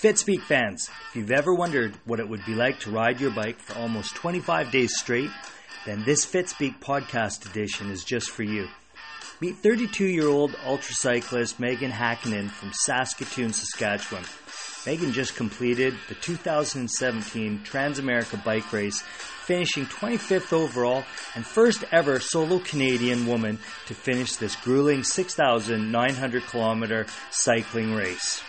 Fitspeek fans, if you've ever wondered what it would be like to ride your bike for almost 25 days straight, then this FitSpeak podcast edition is just for you. Meet 32 year old ultra cyclist Meaghan Hackinen from Saskatoon, Saskatchewan. Meaghan just completed the 2017 Transamerica Bike Race, finishing 25th overall and first ever solo Canadian woman to finish this grueling 6,900 kilometer cycling race.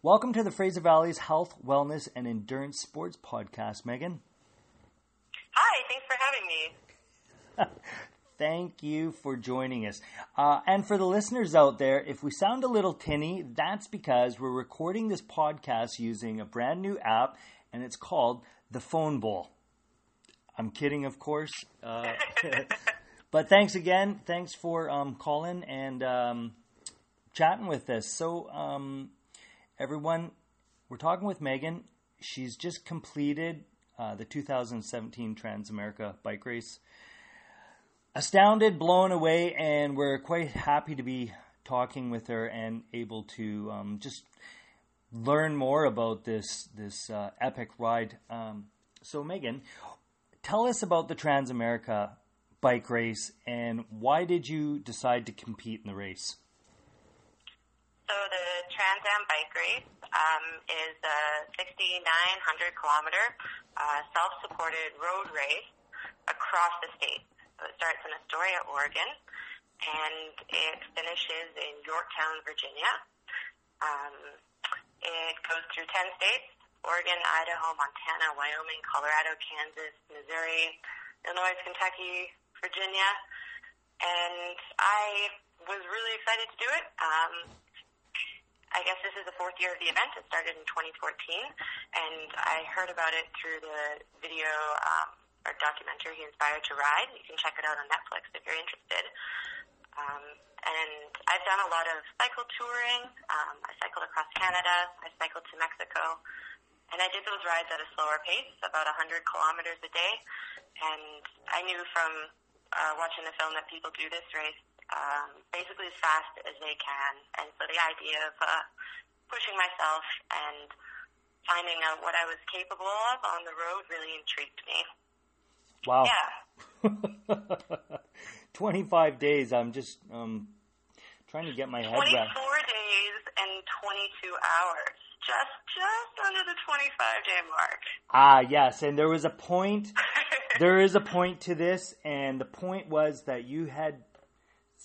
Welcome to the Fraser Valley's Health, Wellness, and Endurance Sports Podcast, Meaghan. Hi, thanks for having me. Thank you for joining us. Uh, and for the listeners out there, if we sound a little tinny, that's because we're recording this podcast using a brand new app, and it's called The Phone Bowl. I'm kidding, of course. Uh, but thanks again. Thanks for um, calling and um, chatting with us. So, um, everyone, we're talking with Meaghan. She's just completed uh, the 2017 Transamerica bike race. Astounded, blown away, and we're quite happy to be talking with her and able to um, just learn more about this this uh, epic ride. Um, so, Meaghan, tell us about the Transamerica bike race and why did you decide to compete in the race? So the Trans Am Bike Race um, is a 6,900 kilometer uh, self-supported road race across the state. So it starts in Astoria, Oregon, and it finishes in Yorktown, Virginia. Um, it goes through 10 states, Oregon, Idaho, Montana, Wyoming, Colorado, Kansas, Missouri, Illinois, Kentucky, Virginia. And I was really excited to do it. Um, I guess this is the fourth year of the event. It started in 2014, and I heard about it through the video um, or documentary Inspired to Ride. You can check it out on Netflix if you're interested. Um, and I've done a lot of cycle touring. Um, I cycled across Canada. I cycled to Mexico. And I did those rides at a slower pace, about 100 kilometers a day. And I knew from uh, watching the film that people do this race um, basically as fast as they can. And so the idea of uh, pushing myself and finding out what I was capable of on the road really intrigued me. Wow. Yeah. 25 days. I'm just um, trying to get my head 24 around. days and 22 hours. Just just under the 25 day mark. Ah, yes, and there was a point there is a point to this and the point was that you had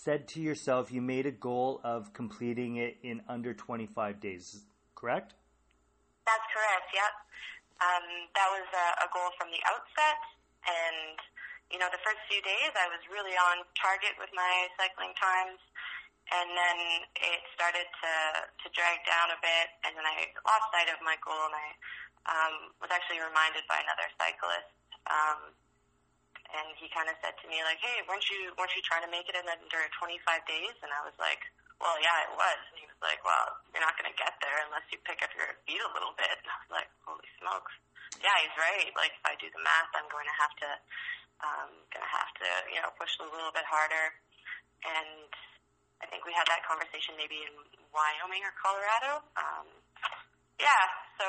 said to yourself you made a goal of completing it in under 25 days, correct? That's correct, yep. Um, that was a, a goal from the outset, and you know, the first few days I was really on target with my cycling times, and then it started to to drag down a bit, and then I lost sight of my goal, and I um, was actually reminded by another cyclist um, and he kind of said to me like, "Hey, weren't you weren't you trying to make it in under 25 days?" And I was like, "Well, yeah, it was." And he was like, "Well, you're not going to get there unless you pick up your feet a little bit." And I was like, "Holy smokes!" Yeah, he's right. Like if I do the math, I'm going to have to um, going to have to you know push a little bit harder. And I think we had that conversation maybe in Wyoming or Colorado. Um, yeah, so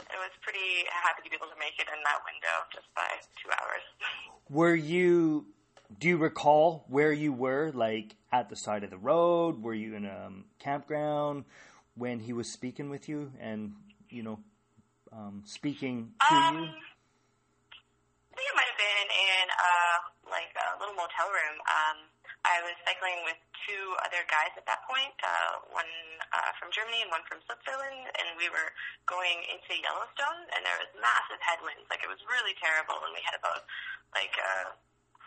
it was pretty happy to be able to make it in that window just by two hours. Were you? Do you recall where you were? Like at the side of the road? Were you in a um, campground when he was speaking with you and you know um, speaking to um, you? I think it might have been in uh, like a little motel room. Um, I was cycling with two other guys at that point, uh, one uh, from Germany and one from Switzerland, and we were going into Yellowstone, and there was massive headwinds. Like it was really terrible, and we had about like a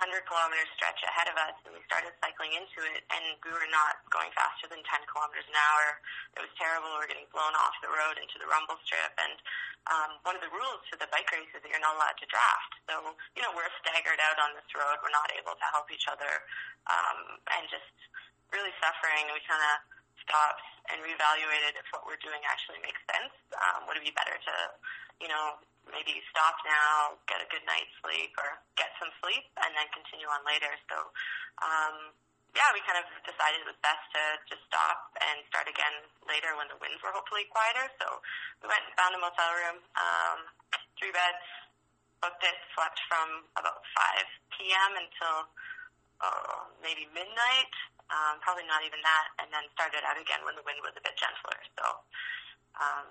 hundred kilometer stretch ahead of us, and we started cycling into it, and we were not going faster than 10 kilometers an hour. It was terrible. We were getting blown off the road into the rumble strip, and um, one of the rules to the bike race is that you're not allowed to draft. So, you know, we're staggered out on this road. We're not able to help each other, um, and just really suffering. We kind of stopped and reevaluated if what we're doing actually makes sense. Um, would it be better to, you know, maybe stop now, get a good night's sleep, or get some sleep, and then continue on later. So, um, yeah, we kind of decided it was best to just stop and start again later when the winds were hopefully quieter. So we went and found a motel room, um, three beds, booked it, slept from about 5 p.m. until uh, maybe midnight, um, probably not even that, and then started out again when the wind was a bit gentler. So, um,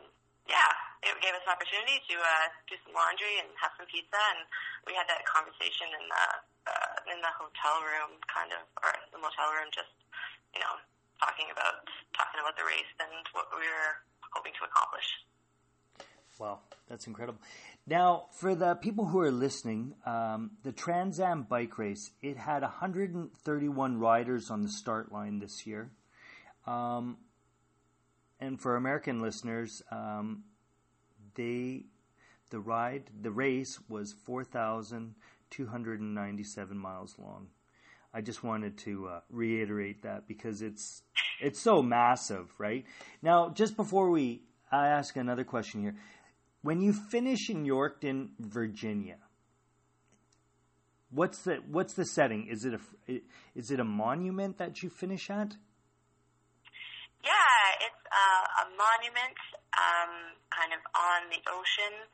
yeah, it gave us an opportunity to uh, do some laundry and have some pizza, and we had that conversation in the uh, in the hotel room, kind of, or the motel room, just you know, talking about talking about the race and what we were hoping to accomplish. Wow, that's incredible. Now, for the people who are listening, um, the Trans Am bike race, it had 131 riders on the start line this year. Um, and for American listeners, um, they the ride, the race was 4,297 miles long. I just wanted to uh, reiterate that because it's it's so massive, right? Now, just before we, I ask another question here when you finish in Yorktown, Virginia, what's the what's the setting? Is it a is it a monument that you finish at? Yeah, it's uh, a monument, um, kind of on the ocean.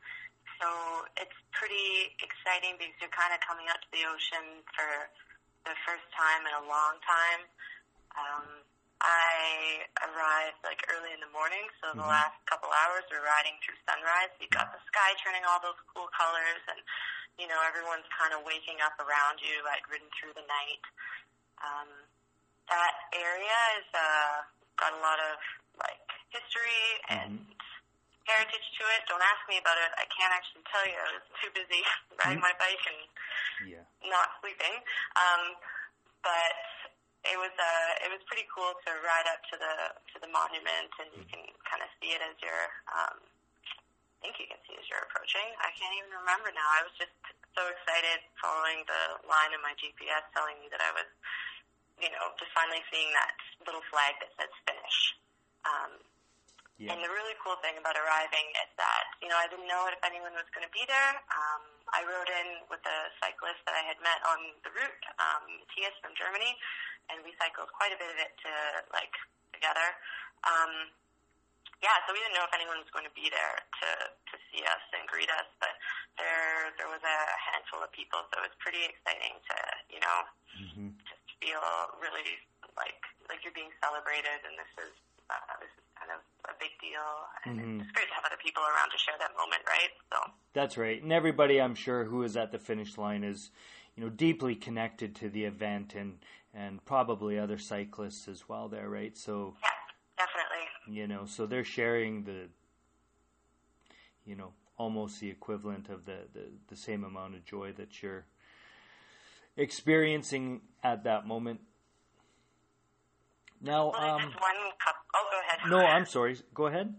So it's pretty exciting because you're kind of coming out to the ocean for the first time in a long time. Um, I arrived like early in the morning, so the mm-hmm. last couple hours we're riding through sunrise. You got the sky turning all those cool colors, and you know everyone's kind of waking up around you, like ridden through the night. Um, that area is uh, got a lot of like history and mm-hmm. heritage to it. Don't ask me about it; I can't actually tell you. I was too busy riding mm-hmm. my bike and yeah. not sleeping. Um, but it was uh, it was pretty cool to ride up to the to the monument, and you can kind of see it as you're. Um, I think you can see as you're approaching. I can't even remember now. I was just so excited following the line in my GPS telling me that I was, you know, just finally seeing that little flag that says finish. Um, yeah. And the really cool thing about arriving is that, you know, I didn't know if anyone was going to be there. Um, I rode in with a cyclist that I had met on the route, um, Matthias from Germany, and we cycled quite a bit of it to, like, together. Um, yeah, so we didn't know if anyone was going to be there to, to see us and greet us, but there, there was a handful of people, so it was pretty exciting to, you know, mm-hmm. Feel really like, like you're being celebrated and this is, uh, this is kind of a big deal. And mm-hmm. it's great to have other people around to share that moment, right? So that's right. And everybody, I'm sure, who is at the finish line is, you know, deeply connected to the event and and probably other cyclists as well. There, right? So yeah, definitely. You know, so they're sharing the, you know, almost the equivalent of the the, the same amount of joy that you're experiencing at that moment now, well, um, one couple. Oh, go ahead. No, I'm sorry. Go ahead.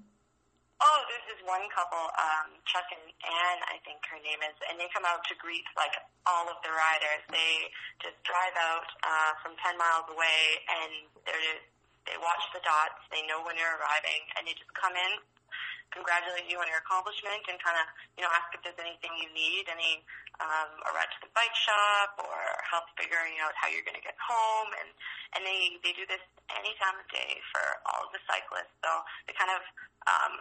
Oh, there's this one couple, um, Chuck and Anne, I think her name is, and they come out to greet like all of the riders. They just drive out uh, from 10 miles away, and they're they watch the dots. They know when you're arriving, and they just come in, congratulate you on your accomplishment and kind of, you know, ask if there's anything you need, any um, a ride to the bike shop or help figuring out how you're going to get home. And, and they, they do this any time of day for all of the cyclists. So they kind of, um,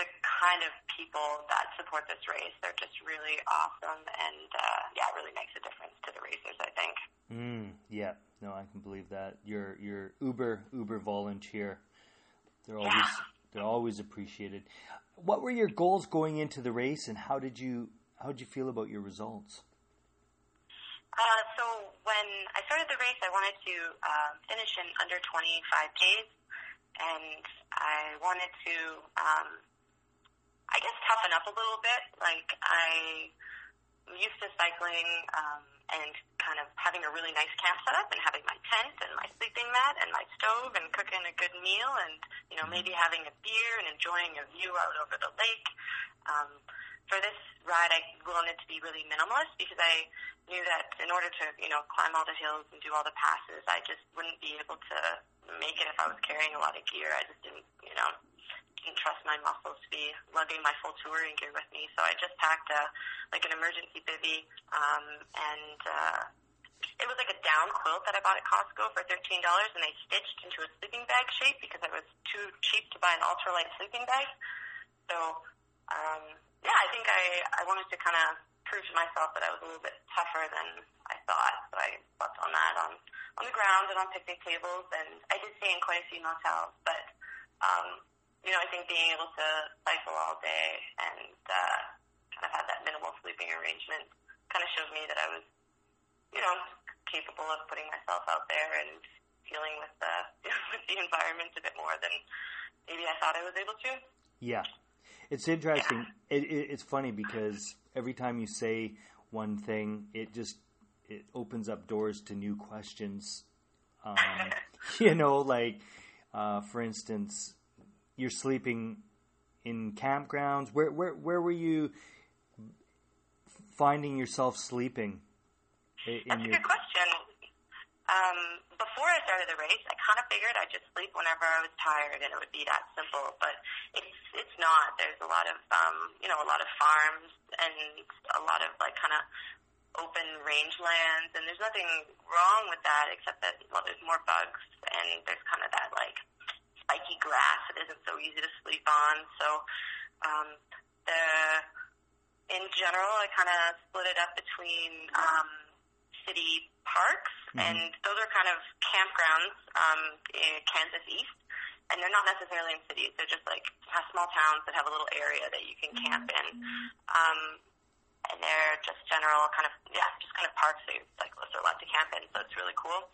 the kind of people that support this race, they're just really awesome. And, uh, yeah, it really makes a difference to the racers, I think. Mm, yeah, no, I can believe that. You're, you're uber, uber volunteer. They're always, yeah they're always appreciated. What were your goals going into the race, and how did you how did you feel about your results? Uh, so when I started the race, I wanted to uh, finish in under 25 days, and I wanted to, um, I guess, toughen up a little bit. Like I am used to cycling um, and kind of having a really nice camp set up and having my tent and my sleeping mat and my stove and cooking a good meal and, you know, maybe having a beer and enjoying a view out over the lake. Um, for this ride, I wanted to be really minimalist because I knew that in order to, you know, climb all the hills and do all the passes, I just wouldn't be able to make it if I was carrying a lot of gear. I just didn't, you know, didn't trust my muscles to be lugging my full touring gear with me. So I just packed a like an emergency bivy, um, and uh, it was like a down quilt that I bought at Costco for thirteen dollars, and they stitched into a sleeping bag shape because it was too cheap to buy an ultralight sleeping bag. So, um, yeah, I think I I wanted to kind of prove to myself that I was a little bit tougher than I thought. So I slept on that on on the ground and on picnic tables, and I did stay in quite a few motels. But um, you know, I think being able to cycle all day and uh, kind of have that minimal sleeping arrangement kind of showed me that I was, you know, capable of putting myself out there and dealing with the with the environment a bit more than maybe I thought I was able to. Yeah, it's interesting. Yeah. It, it, it's funny because every time you say one thing, it just it opens up doors to new questions. Um, you know, like uh, for instance, you're sleeping in campgrounds. Where where where were you finding yourself sleeping? In That's your... a good question. Um, before I started the race, I kind of figured I'd just sleep whenever I was tired, and it would be that simple. But it's it's not. There's a lot of um, you know a lot of farms and a lot of like kind of open rangelands, and there's nothing wrong with that except that well, there's more bugs and there's kind of that like spiky grass that isn't so easy to sleep on. So um, the in general, I kind of split it up between um, city parks, mm-hmm. and those are kind of campgrounds um, in Kansas East. And they're not necessarily in cities; they're just like small towns that have a little area that you can camp in. Um, and they're just general kind of yeah, just kind of parks that cyclists are allowed to camp in. So it's really cool.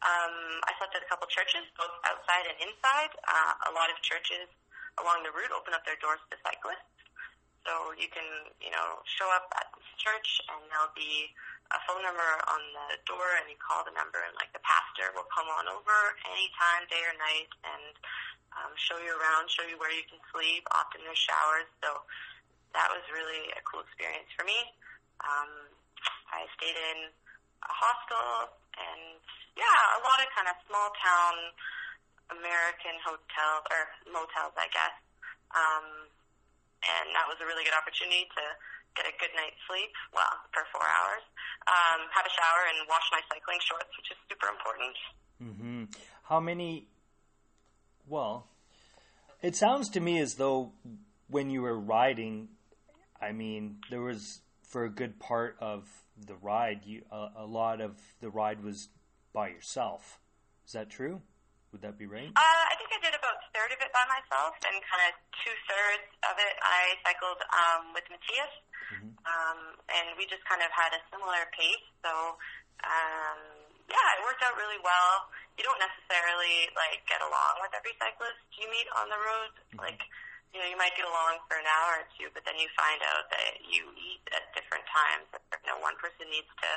Um, I slept at a couple churches, both outside and inside. Uh, a lot of churches along the route open up their doors to cyclists. So you can, you know, show up at this church and there'll be a phone number on the door and you call the number and like the pastor will come on over anytime, day or night and um, show you around, show you where you can sleep. Often there's showers. So that was really a cool experience for me. Um, I stayed in a hostel and yeah, a lot of kind of small town American hotels or motels, I guess. Um, and that was a really good opportunity to get a good night's sleep, well, for four hours, um, have a shower, and wash my cycling shorts, which is super important. Mm-hmm. How many? Well, it sounds to me as though when you were riding, I mean, there was for a good part of the ride, you a, a lot of the ride was by yourself. Is that true? Would that be right? Uh, I think I did about a third of it by myself, and kind of two thirds of it I cycled um, with Matthias, mm-hmm. um, and we just kind of had a similar pace. So um, yeah, it worked out really well. You don't necessarily like get along with every cyclist you meet on the road, mm-hmm. like you know, you might get along for an hour or two, but then you find out that you eat at different times. You know, one person needs to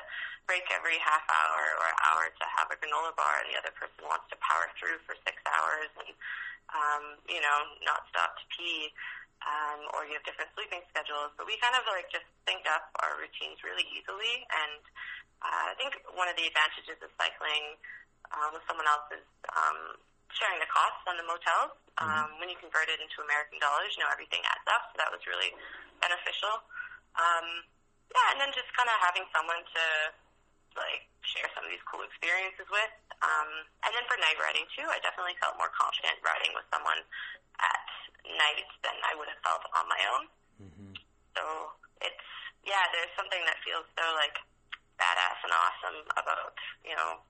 break every half hour or hour to have a granola bar, and the other person wants to power through for six hours and, um, you know, not stop to pee. Um, or you have different sleeping schedules. But we kind of like just sync up our routines really easily. And uh, I think one of the advantages of cycling um, with someone else is um, sharing the costs on the motels. Mm-hmm. Um, when you convert it into American dollars, you know, everything adds up. So that was really beneficial. Um, yeah, and then just kind of having someone to like share some of these cool experiences with. Um, and then for night riding too, I definitely felt more confident riding with someone at night than I would have felt on my own. Mm-hmm. So it's yeah, there's something that feels so like badass and awesome about you know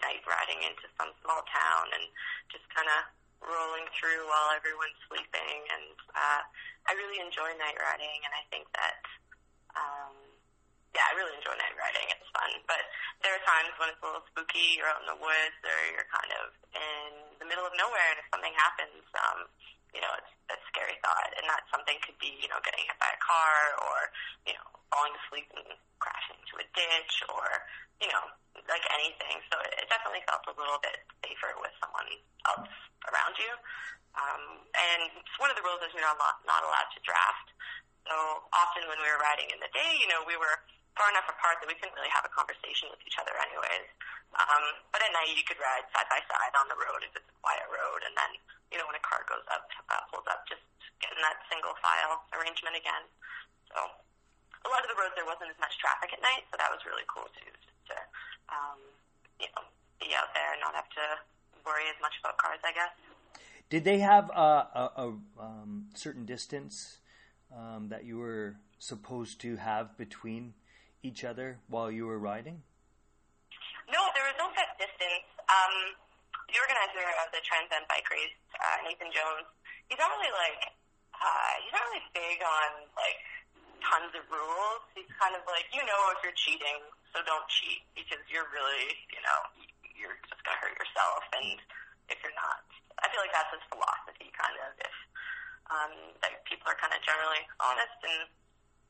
night riding into some small town and just kind of rolling through while everyone's sleeping. And uh, I really enjoy night riding, and I think that, um, yeah, I really enjoy night riding. It's fun. But there are times when it's a little spooky. You're out in the woods, or you're kind of in the middle of nowhere, and if something happens, um, you know, it's a scary thought, and that something could be, you know, getting hit by a car, or you know, falling asleep and crashing into a ditch, or you know, like anything. So it definitely felt a little bit safer with someone else around you. Um, and one of the rules is you're not, not allowed to draft. So often when we were riding in the day, you know, we were far enough apart that we couldn't really have a conversation with each other anyways. Um, but at night you could ride side by side on the road if it's a quiet road, and then you know when a car goes up, uh, pulls up, just getting that single file arrangement again. So a lot of the roads there wasn't as much traffic at night, so that was really cool too, just to um, you know, be out there and not have to worry as much about cars, I guess. Did they have a, a, a um, certain distance um, that you were supposed to have between each other while you were riding? No, there was no set distance. Um, the organizer of the Trans Am bike race, uh, Nathan Jones, he's not really like uh, he's not really big on like tons of rules. He's kind of like, you know, if you're cheating, so don't cheat because you're really, you know, you're just gonna hurt yourself. And if you're not, I feel like that's his philosophy, kind of. If um, that people are kind of generally honest and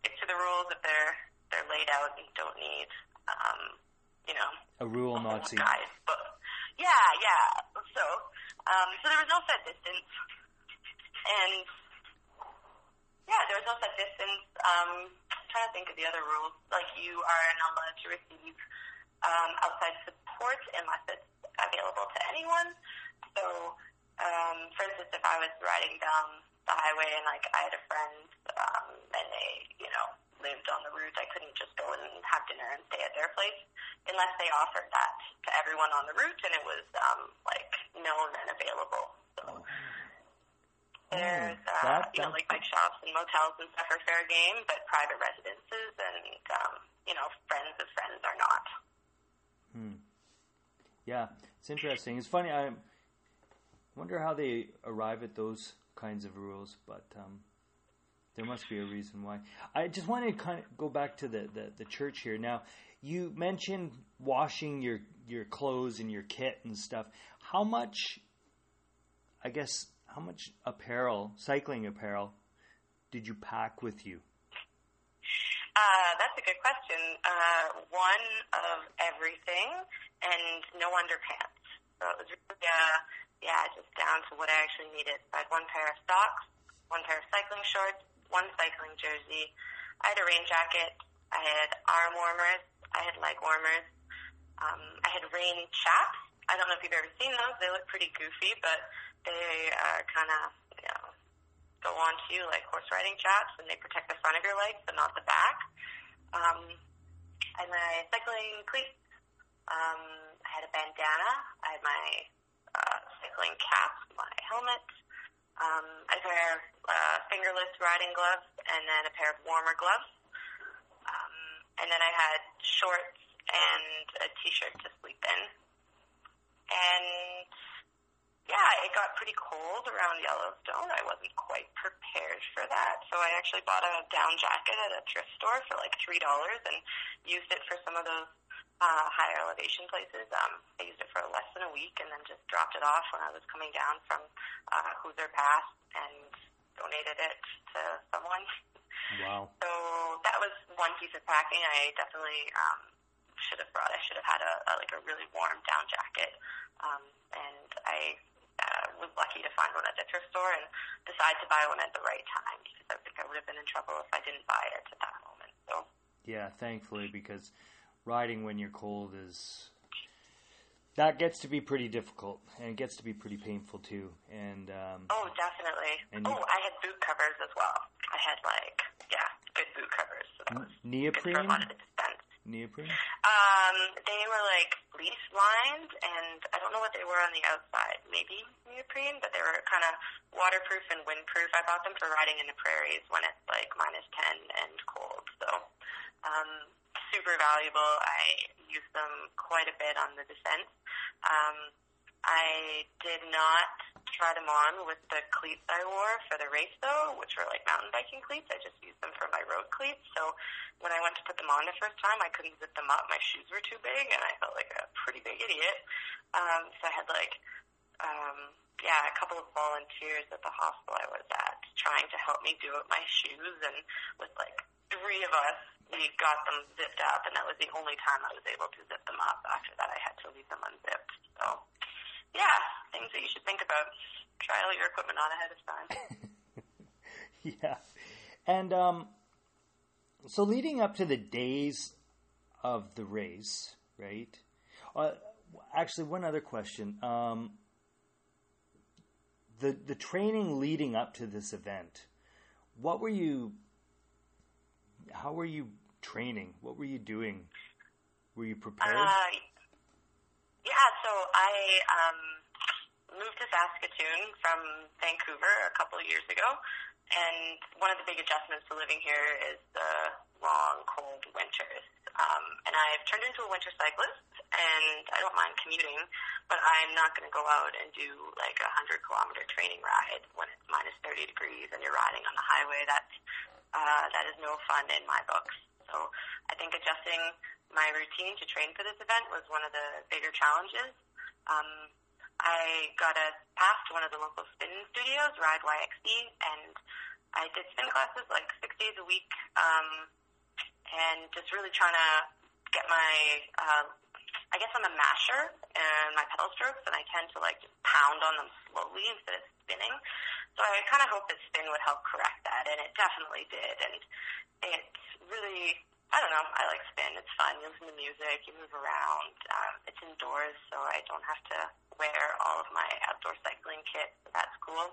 stick to the rules if they're they're laid out and don't need, um, you know, a rule Nazi guide. But yeah, yeah. So, um, so there was no set distance, and yeah, there was no set distance. Um, I'm trying to think of the other rules. Like you are not allowed to receive um, outside support unless it's available to anyone. So, um, for instance, if I was riding down the highway and like I had a friend um, and they, you know, lived on the route, I couldn't just go and have dinner and stay at their place unless they offered that to everyone on the route and it was um, like known and available. So. Oh. There's, uh, that, you know, like bike shops and motels and stuff are fair game, but private residences and, um, you know, friends of friends are not. Hmm. Yeah, it's interesting. It's funny. I wonder how they arrive at those kinds of rules, but um, there must be a reason why. I just want to kind of go back to the, the, the church here. Now, you mentioned washing your, your clothes and your kit and stuff. How much, I guess, how much apparel, cycling apparel, did you pack with you? Uh, that's a good question. Uh, one of everything and no underpants. So it was really, uh, yeah, just down to what I actually needed. I had one pair of socks, one pair of cycling shorts, one cycling jersey. I had a rain jacket. I had arm warmers. I had leg warmers. Um, I had rain chaps. I don't know if you've ever seen those. They look pretty goofy, but they uh, kind of you know, go on to you like horse riding chaps, and they protect the front of your legs but not the back. Um, had my cycling cleats. Um, I had a bandana. I had my uh, cycling cap, my helmet. Um, I of uh, fingerless riding gloves, and then a pair of warmer gloves. Um, and then I had shorts and a t-shirt to sleep in. And yeah, it got pretty cold around Yellowstone. I wasn't quite prepared for that, so I actually bought a down jacket at a thrift store for like three dollars and used it for some of those uh, high elevation places. Um, I used it for less than a week and then just dropped it off when I was coming down from uh, Hoosier Pass and donated it to someone. Wow. So that was one piece of packing I definitely um, should have brought. I should have had a, a like a really warm down jacket. Um, and I uh, was lucky to find one at the thrift store and decide to buy one at the right time because I think I would have been in trouble if I didn't buy it at that moment. So yeah, thankfully because riding when you're cold is that gets to be pretty difficult and it gets to be pretty painful too. And um, oh, definitely. And oh, I had boot covers as well. I had like yeah, good boot covers. So that was neoprene. Neoprene? Um, they were like fleece lined, and I don't know what they were on the outside. Maybe neoprene, but they were kind of waterproof and windproof. I bought them for riding in the prairies when it's like minus 10 and cold. So, um, super valuable. I use them quite a bit on the descent. Um, I did not try them on with the cleats I wore for the race though, which were like mountain biking cleats. I just used them for my road cleats. So when I went to put them on the first time, I couldn't zip them up. My shoes were too big and I felt like a pretty big idiot. Um, so I had like, um, yeah, a couple of volunteers at the hospital I was at trying to help me do up my shoes and with like three of us, we got them zipped up and that was the only time I was able to zip them up. After that I had to leave them unzipped. So yeah, things that you should think about. Try all your equipment on ahead of time. yeah, and um, so leading up to the days of the race, right? Uh, actually, one other question. Um, the the training leading up to this event, what were you? How were you training? What were you doing? Were you prepared? Uh, Yeah, so I um, moved to Saskatoon from Vancouver a couple of years ago, and one of the big adjustments to living here is the long, cold winters. Um, and I've turned into a winter cyclist, and I don't mind commuting, but I'm not going to go out and do like a hundred kilometer training ride when it's minus 30 degrees and you're riding on the highway. That's uh, that is no fun in my books. So I think adjusting my routine to train for this event was one of the bigger challenges. Um, I got a pass to one of the local spin studios, Ride YXE, and I did spin classes like six days a week, um, and just really trying to get my, uh, guess I'm a masher and my pedal strokes, and I tend to like just pound on them slowly instead of spinning. So I kind of hope that spin would help correct that, and it definitely did. And it's really, I don't know, I like spin. It's fun. You listen to music, you move around. Um, it's indoors, so I don't have to wear all of my outdoor cycling kit. So that's cool.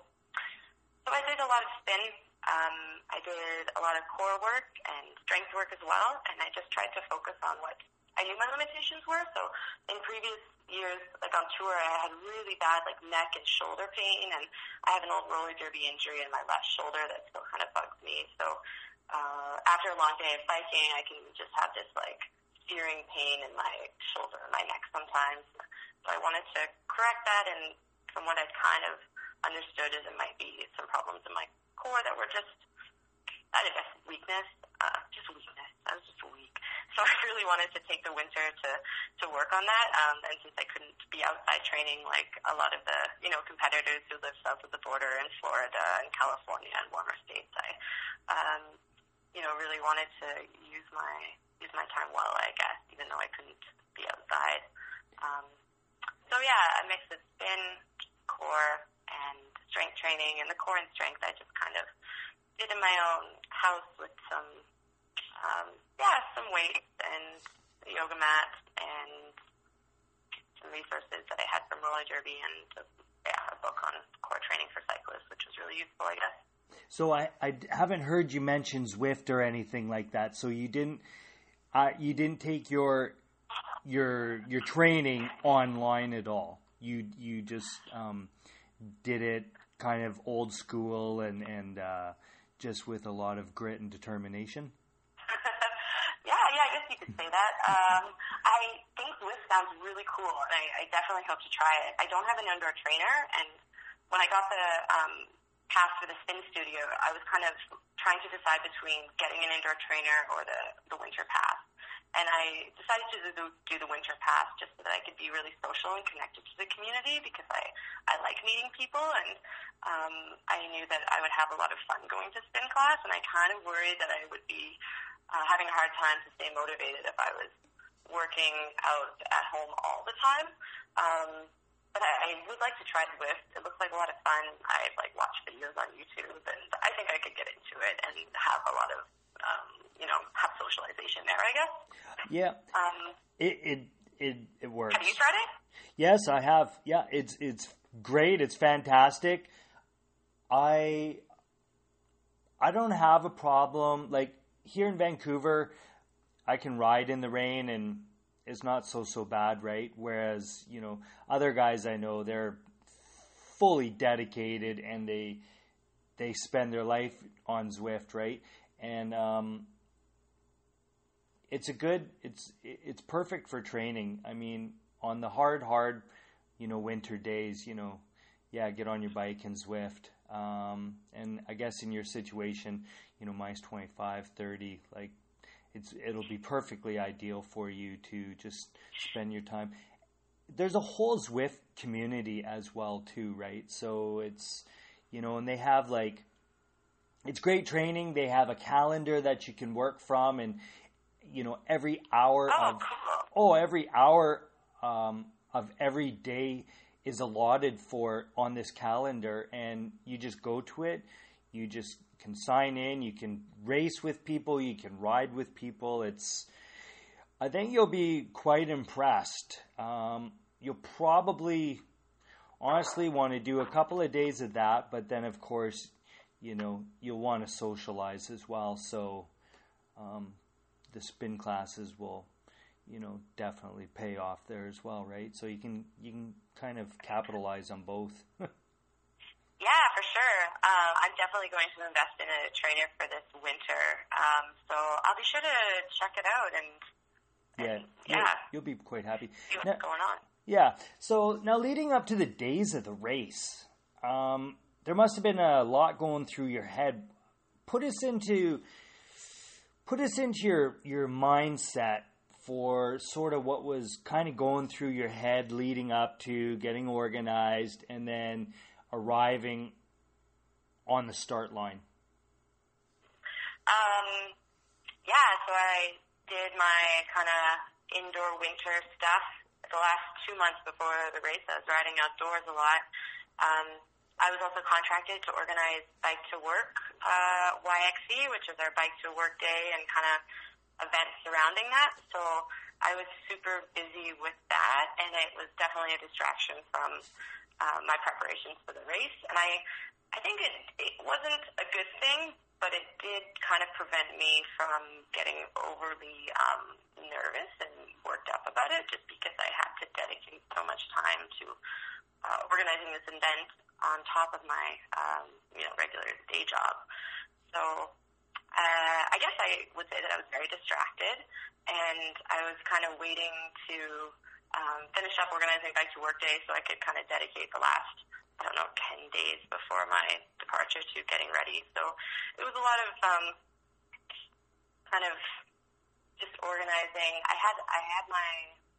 So I did a lot of spin. Um, I did a lot of core work and strength work as well, and I just tried to focus on what I knew my limitations were. So in previous years, like on tour, I had really bad like neck and shoulder pain, and I have an old roller derby injury in my left shoulder that still kind of bugs me. So uh, after a long day of biking, I can just have this like searing pain in my shoulder and my neck sometimes. So I wanted to correct that, and from what I'd kind of understood, is it might be some problems in my core that were just, I guess, weakness, uh, just weakness. I was just weak. So I really wanted to take the winter to to work on that. Um, and since I couldn't be outside training like a lot of the you know competitors who live south of the border in Florida and California and warmer states, I um, you know really wanted to use my use my time well, I guess, even though I couldn't be outside. Um, so yeah, a mix of spin, core, and strength training. And the core and strength, I just kind of did in my own house with some um, yeah, some weights and a yoga mat and some resources that I had from roller derby and yeah, a book on core training for cyclists, which was really useful, I guess. So I, I haven't heard you mention Zwift or anything like that. So you didn't uh, you didn't take your your your training online at all. You you just um, did it kind of old school and and uh, just with a lot of grit and determination say that. Um, I think Zwift sounds really cool, and I, I definitely hope to try it. I don't have an indoor trainer, and when I got the um, pass for the spin studio, I was kind of trying to decide between getting an indoor trainer or the, the winter pass. And I decided to do, do the winter pass just so that I could be really social and connected to the community because I, I like meeting people and um, I knew that I would have a lot of fun going to spin class and I kind of worried that I would be uh, having a hard time to stay motivated if I was working out at home all the time. Um, but I, I would like to try Zwift. It looks like a lot of fun. I've like watched videos on YouTube, and I think I could get into it and have a lot of, um, you know, have socialization there. I guess. Yeah. Um, it it it it works. Have you tried it? Yes, I have. Yeah, it's it's great. It's fantastic. I I don't have a problem like here in Vancouver, I can ride in the rain and it's not so so bad, right? Whereas you know other guys I know they're fully dedicated and they they spend their life on Zwift, right? And um, it's a good it's it's perfect for training. I mean, on the hard hard, you know, winter days, you know, yeah, get on your bike and Zwift. Um, and I guess in your situation, you know, minus 25, 30, like it's it'll be perfectly ideal for you to just spend your time. There's a whole Zwift community as well too, right? So it's you know, and they have like it's great training. They have a calendar that you can work from, and you know, every hour oh, of oh, every hour um, of every day is allotted for on this calendar, and you just go to it. You just can sign in, you can race with people, you can ride with people. It's, I think you'll be quite impressed. Um, you'll probably, honestly, want to do a couple of days of that, but then, of course, you know, you'll want to socialize as well. So, um, the spin classes will, you know definitely pay off there as well, right? So you can you can kind of capitalize on both. yeah, for sure. Uh, I'm definitely going to invest in a trainer for this winter, um, so I'll be sure to check it out and. Yeah, yeah, you'll, you'll, be quite happy. See what's now, going on. Yeah. So now, leading up to the days of the race, um, there must have been a lot going through your head. Put us into put us into your your mindset for sort of what was kind of going through your head leading up to getting organized and then arriving on the start line? Um, yeah, so I did my kind of indoor winter stuff the last two months before the race. I was riding outdoors a lot. Um, I was also contracted to organize Bike to Work uh, YXE, which is our Bike to Work day and kind of events surrounding that. So I was super busy with that, and it was definitely a distraction from uh, my preparations for the race. And I, I think it, it wasn't a good thing, but it did kind of prevent me from getting overly um, nervous and worked up about it, just because I had to dedicate so much time to uh, organizing this event on top of my, um, you know, regular day job. So uh, I guess I would say that I was very distracted, and I was kind of waiting to um, finish up organizing Bike to Work Day so I could kind of dedicate the last, I don't know, 10 days before my departure to getting ready. So it was a lot of um, kind of just organizing. I had I had my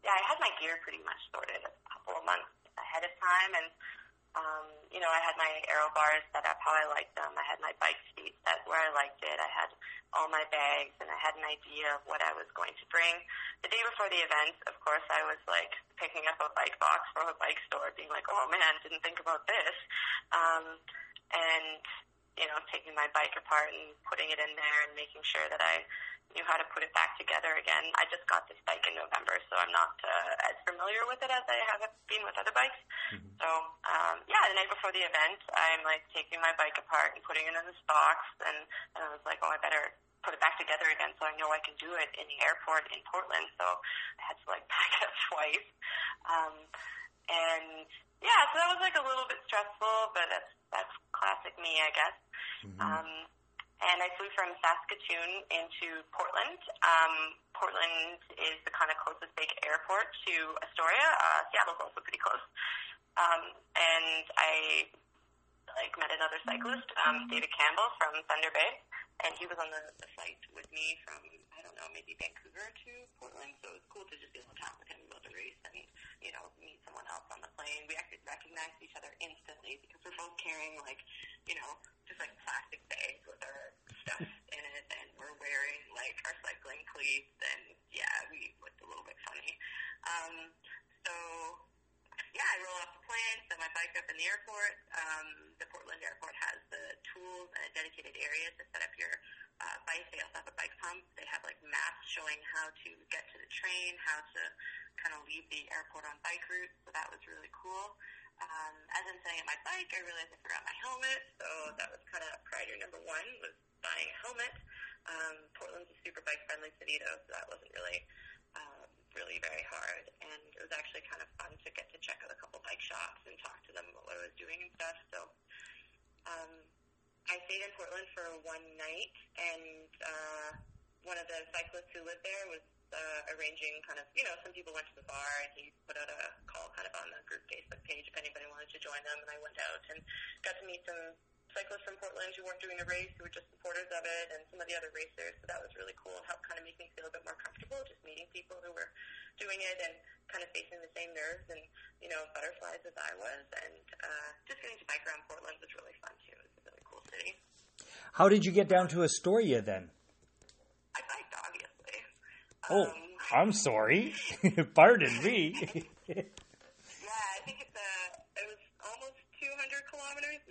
yeah I had my gear pretty much sorted a couple of months ahead of time, and um, you know, I had my aero bars set up how I liked them. I had my bike seat set where I liked it. I had all my bags and I had an idea of what I was going to bring. The day before the event, of course, I was like picking up a bike box from a bike store, being like, oh man, didn't think about this. Um, and, you know, taking my bike apart and putting it in there and making sure that I knew how to put it back together again. I just got this bike in November, so I'm not uh, as familiar with it as I have been with other bikes. Mm-hmm. So, um, yeah, the night before the event, I'm like taking my bike apart and putting it in this box, and, and I was like, oh, I better put it back together again so I know I can do it in the airport in Portland. So I had to like pack it up twice. Um, and yeah, so that was like a little bit stressful, but that's that's classic me, I guess. Mm-hmm. Um, and I flew from Saskatoon into Portland. Um, Portland is the kind of closest big airport to Astoria. Uh, Seattle's also pretty close. Um, and I like met another cyclist, um, David Campbell from Thunder Bay, and he was on the, the flight with me from I don't know maybe Vancouver to Portland. So it was cool to just be able to talk with him about the race and you know meet someone else on the plane. We actually recognized each other instantly because we're both carrying like you know just like plastic bags with our stuff in it, and we're wearing like our cycling cleats, and yeah, we looked a little bit funny. Um, so yeah, I roll off the plane, set my bike up in the airport. Um, the Portland airport has the tools and a dedicated area to set up your uh, bike. They also have a bike pump. They have like maps showing how to get to the train, how to kind of leave the airport on bike route. So that was really cool. Um, as I'm setting up my bike, I realized I forgot my helmet, so that was kind of priority number one was buying a helmet. Um, Portland's a super bike friendly city though, so that wasn't really um, really very hard. And it was actually kind of fun to get to check out a couple bike shops and talk to them about what I was doing and stuff. So um, I stayed in Portland for one night, and uh, one of the cyclists who lived there was uh, arranging kind of, you know, some people went to the bar and he put out a call kind of on the group Facebook page if anybody wanted to join them. And I went out and got to meet some cyclists from Portland who weren't doing a race, who were just supporters of it, and some of the other racers. So that was really cool. It helped kind of make me feel a bit more comfortable just meeting people who were doing it and kind of facing the same nerves and, you know, butterflies as I was. And uh, just getting to bike around Portland was really fun too. It was a really cool city. How did you get down to Astoria then? I. Oh, I'm sorry. Pardon me.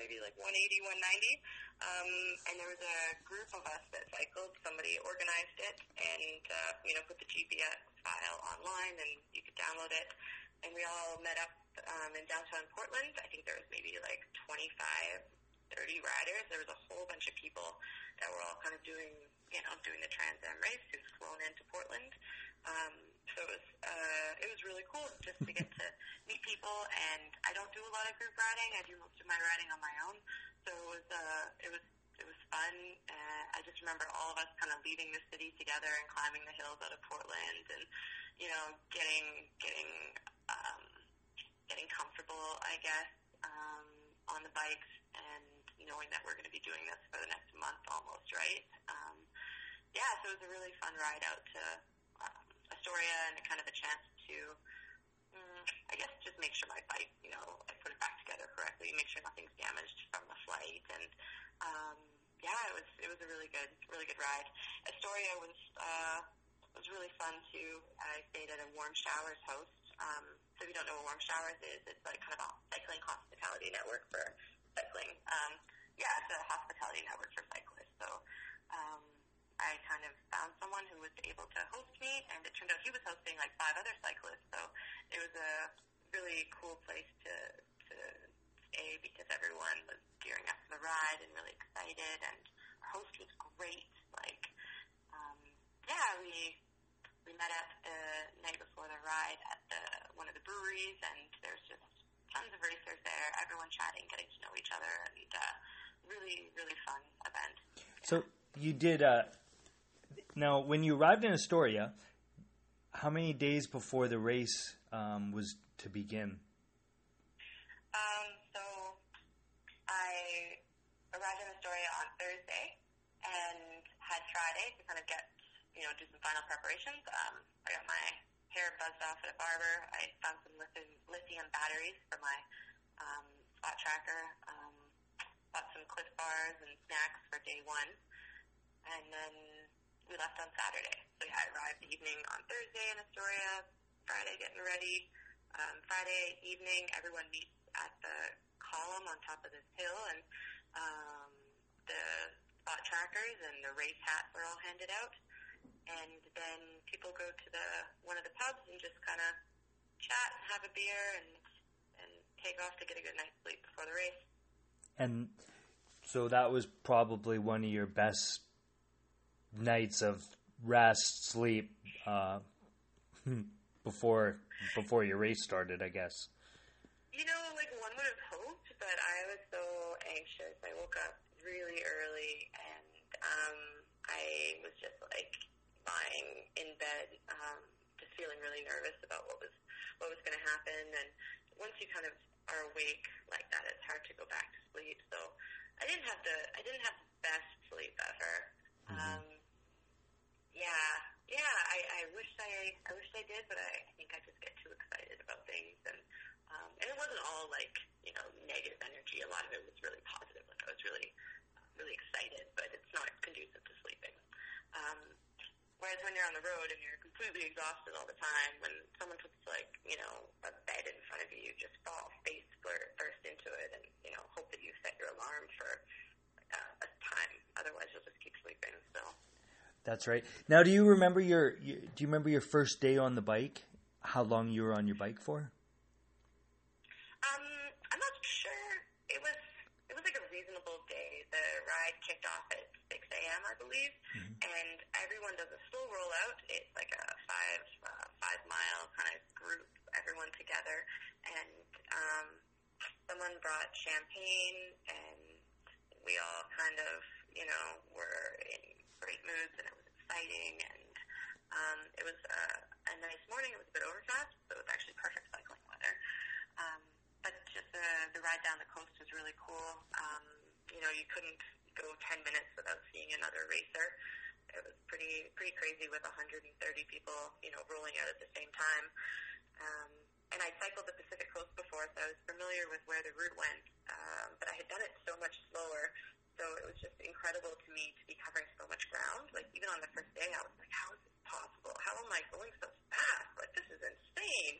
maybe like 180, 190. Um, and there was a group of us that cycled. Somebody organized it and, uh, you know, put the GPS file online and you could download it. And we all met up um, in downtown Portland. I think there was maybe like 25, 30 riders. There was a whole bunch of people that were all kind of doing, you know, doing the Trans Am race who've flown into Portland. Um, So it was uh, it was really cool just to get to meet people. And I don't do a lot of group riding. I do most of my riding on my own. So it was uh, it was it was fun. Uh, I just remember all of us kind of leaving the city together and climbing the hills out of Portland, and you know, getting getting um, getting comfortable, I guess, um, on the bikes, and knowing that we're going to be doing this for the next month almost, right? Um, yeah, so it was a really fun ride out to um, Astoria and kind of a chance to, guess, just make sure my bike, you know, I put it back together correctly, make sure nothing's damaged from the flight, and um, yeah, it was it was a really good really good ride. Astoria was uh, was really fun too. I stayed at a warm showers host. Um, so if you don't know what warm showers is, it's like kind of a cycling hospitality network for cycling. Um, yeah, it's a hospitality network for cyclists. So um, I kind of found someone who was able to host me, and it turned out he was hosting like five other cyclists. So it was a really cool place to to stay because everyone was gearing up for the ride and really excited, and our host was great. Like, um, yeah, we we met up the night before the ride at the one of the breweries, and there's just tons of racers there. Everyone chatting, getting to know each other, and uh, really, really fun event. So you did. Uh, now, when you arrived in Astoria, how many days before the race um, was to begin? Um, so I arrived in Astoria on Thursday and had Friday to kind of get, you know, do some final preparations. Um, I got my hair buzzed off at a barber. I found some lithium, lithium batteries for my um, spot tracker. Um, bought some Clif bars and snacks for day one, and then we left on Saturday. So yeah, I arrived evening on Thursday in Astoria. Friday getting ready. Um, Friday evening, everyone meets at the column on top of this hill, and um, the spot trackers and the race hats are all handed out. And then people go to the one of the pubs and just kind of chat, have a beer, and and take off to get a good night's sleep before the race. And so that was probably one of your best nights of rest, sleep uh, before before your race started, I guess. You know, like one would have hoped, but I was so anxious. I woke up really early, and um, I was just like lying in bed, um, just feeling really nervous about what was what was going to happen. And once you kind of are awake like that, it's hard to go back to sleep. So I didn't have the I didn't have the best sleep ever. Mm-hmm. Um, yeah, yeah. I, I wish I I wish I did, but I, I think I just get too excited about things, and um, and it wasn't all like you know negative energy. A lot of it was really positive. Like I was really really excited, but it's not conducive to sleeping. Um, Whereas when you're on the road and you're completely exhausted all the time, when someone puts like you know a bed in front of you, you just fall face first into it, and you know hope that you set your alarm for uh, a time. Otherwise, you'll just keep sleeping. So. That's right. Now, do you remember your, your do you remember your first day on the bike? How long you were on your bike for? Um, I'm not sure. It was it was like a reasonable day. The ride kicked off at 6 a.m. I believe, mm-hmm. and everyone does a slow rollout. It's like a five uh, five mile kind of group, everyone together, and um, someone brought champagne, and we all kind of you know were in great moods, and it exciting, and um, it was uh, a nice morning. It was a bit overcast, so it was actually perfect cycling weather. Um, but just the the ride down the coast was really cool. Um, you know, you couldn't go 10 minutes without seeing another racer. It was pretty pretty crazy with 130 people, you know, rolling out at the same time. Um, and I cycled the Pacific Coast before, so I was familiar with where the route went. Um, but I had done it so much slower, so it was just incredible to me to be covering so much ground. Like even on the first day, I was like, "How is this possible? How am I going so fast? Like this is insane!"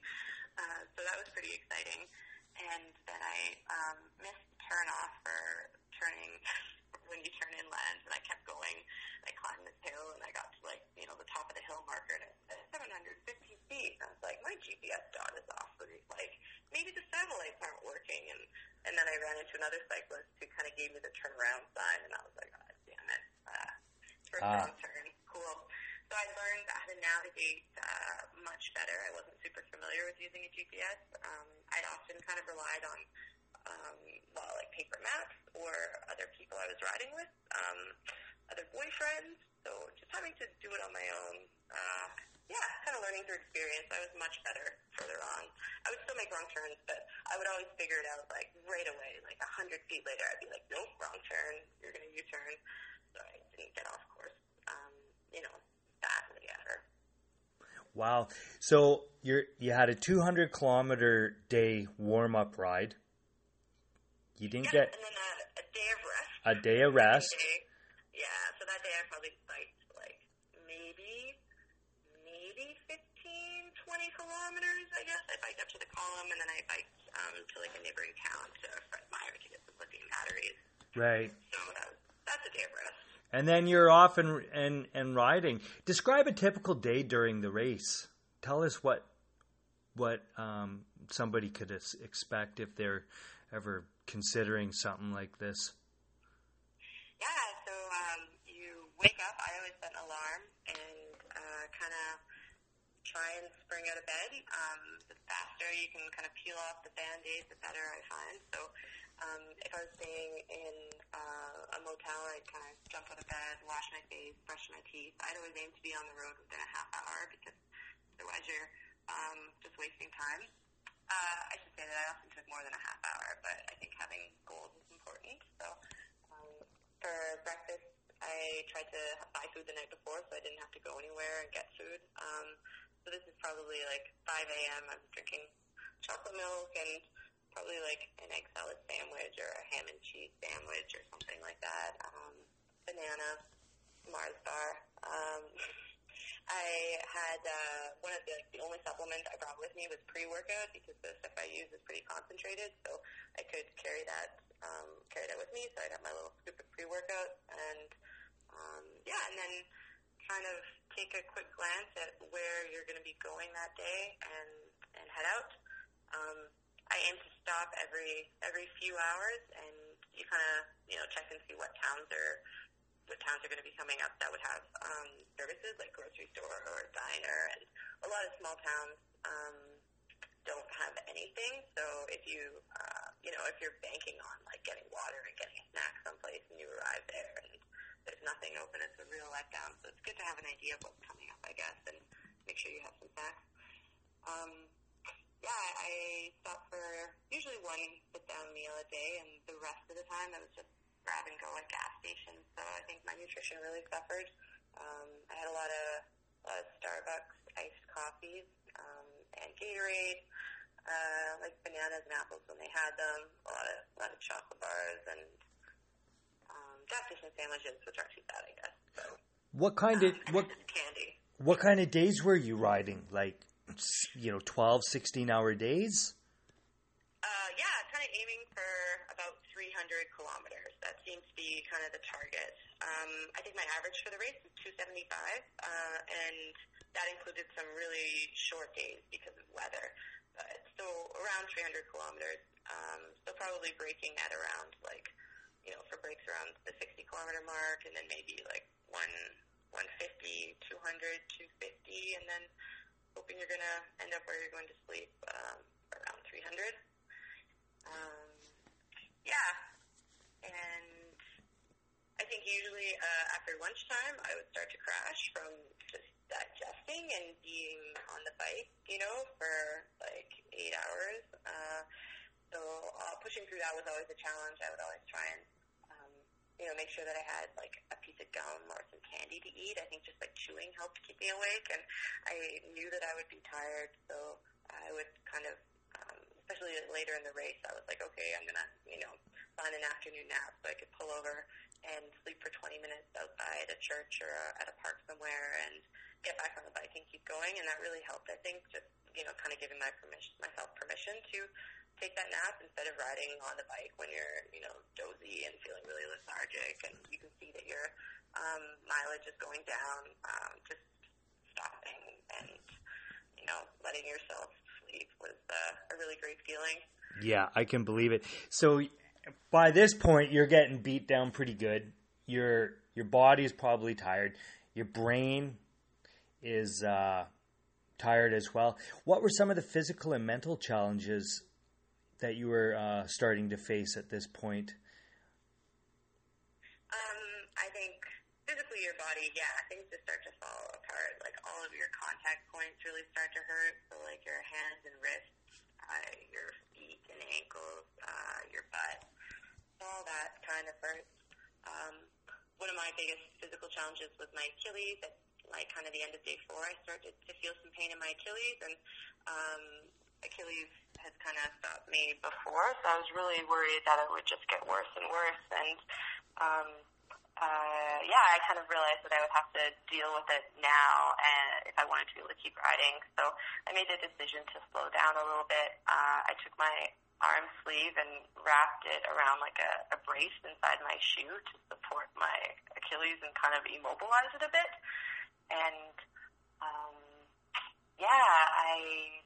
Uh, so that was pretty exciting. And then I um, missed turn off for turning when you turn inland, and I kept going. I climbed this hill, and I got to like you know the top of the hill marker, it 750 feet. And I was like, my GPS dot is off. Like, maybe the satellites aren't working. And and then I ran into another cyclist who kind of gave me the turnaround sign, and I was like, oh, damn it, uh, first ah. wrong turn, cool. So I learned how to navigate uh, much better. I wasn't super familiar with using a GPS. Um, I'd often kind of relied on um, well, like paper maps or other people I was riding with, um, other boyfriends. So just having to do it on my own. Uh, yeah, kind of learning through experience. I was much better further on. I would still make wrong turns, but I would always figure it out like right away. Like a hundred feet later, I'd be like, nope, wrong turn. You're going to U-turn. So I didn't get off course. Um, you know, badly ever. Wow. So you you had a 200 kilometer day warm up ride. You didn't yeah, get and then a, a day of rest. a day of rest. Day. Yeah, so that day I probably biked like maybe maybe 15, 20 kilometers, I guess. I biked up to the column and then I biked um, to like a neighboring town to Fred Meyer to get some lithium batteries. Right. So that, that's a day of rest. And then you're off and and and riding. Describe a typical day during the race. Tell us what what um, somebody could expect if they're ever considering something like this. Yeah, so um, you wake up. I always set an alarm and uh, kind of try and spring out of bed. Um, the faster you can kind of peel off the band-aids, the better I find. So um, if I was staying in uh, a motel, I'd kind of jump out of bed, wash my face, brush my teeth. I'd always aim to be on the road within a half hour because otherwise you're um, just wasting time. Uh, I should say that I often took more than a half hour, but I think having goals is important. So um, for breakfast, I tried to buy food the night before, so I didn't have to go anywhere and get food. Um, so this is probably like 5 a.m. I'm drinking chocolate milk and probably like an egg salad sandwich or a ham and cheese sandwich or something like that. Um, banana, Mars bar. Um, I had uh, one of the like, the only supplement I brought with me was pre-workout because the stuff I use is pretty concentrated, so I could carry that um, carry that with me. So I'd have my little scoop of pre-workout, and um, yeah, and then kind of take a quick glance at where you're going to be going that day and and head out. Um, I aim to stop every every few hours, and you kind of you know check and see what towns are what towns are going to be coming up that would have um, services like grocery store or diner, and a lot of small towns um, don't have anything. So if you uh, you know if you're banking on like getting water and getting a snack someplace, and you arrive there and there's nothing open, it's a real letdown. So it's good to have an idea of what's coming up, I guess, and make sure you have some snacks. Um, yeah, I stop for usually one sit down meal a day, and the rest of the time I was just grab and go at gas stations. So I think my nutrition really suffered. Um, I had a lot of, a of Starbucks iced coffees um, and Gatorade, uh, like bananas and apples when they had them. A lot of, a lot of chocolate bars and gas station sandwiches, which aren't too bad, I guess. So, What kind of what candy? what kind of days were you riding? Like you know, 12, 16 hour days? Uh, yeah, kind of aiming for about 300 kilometers. That seems to be kind of the target. Um, I think my average for the race was 275, uh, and that included some really short days because of weather. But so around 300 kilometers. Um, so probably breaking at around like, you know, for breaks around the 60 kilometer mark, and then maybe like one 150, 200, 250, and then hoping you're going to end up where you're going to sleep um, around 300. Um, yeah, and I think usually uh, after lunchtime I would start to crash from just digesting and being on the bike, you know, for like eight hours. Uh, so uh, pushing through that was always a challenge. I would always try and you know, make sure that I had like a piece of gum or some candy to eat. I think just like chewing helped keep me awake, and I knew that I would be tired, so I would kind of, um, especially later in the race, I was like, okay, I'm gonna, you know, find an afternoon nap so I could pull over and sleep for 20 minutes outside a church or at a park somewhere, and get back on the bike and keep going. And that really helped. I think just you know, kind of giving my permission, myself permission to take that nap instead of riding on the bike when you're, you know, dozy and feeling really lethargic, and you can see that your um, mileage is going down. Um, just stopping and you know letting yourself sleep was uh, a really great feeling. Yeah, I can believe it. So by this point, you're getting beat down pretty good. Your your body is probably tired. Your brain is uh, tired as well. What were some of the physical and mental challenges that you were uh, starting to face at this point? Um, I think physically your body, yeah, things just start to fall apart. Like all of your contact points really start to hurt. So like your hands and wrists, uh, your feet and ankles, uh, your butt, all that kind of hurts. Um, one of my biggest physical challenges was my Achilles. At like kind of the end of day four, I started to feel some pain in my Achilles, and um, Achilles has kind of stopped me before, so I was really worried that it would just get worse and worse. And um, uh, yeah, I kind of realized that I would have to deal with it now, and if I wanted to be able to keep riding, so I made the decision to slow down a little bit. Uh, I took my arm sleeve and wrapped it around like a, a brace inside my shoe to support my Achilles and kind of immobilize it a bit. And um, yeah, I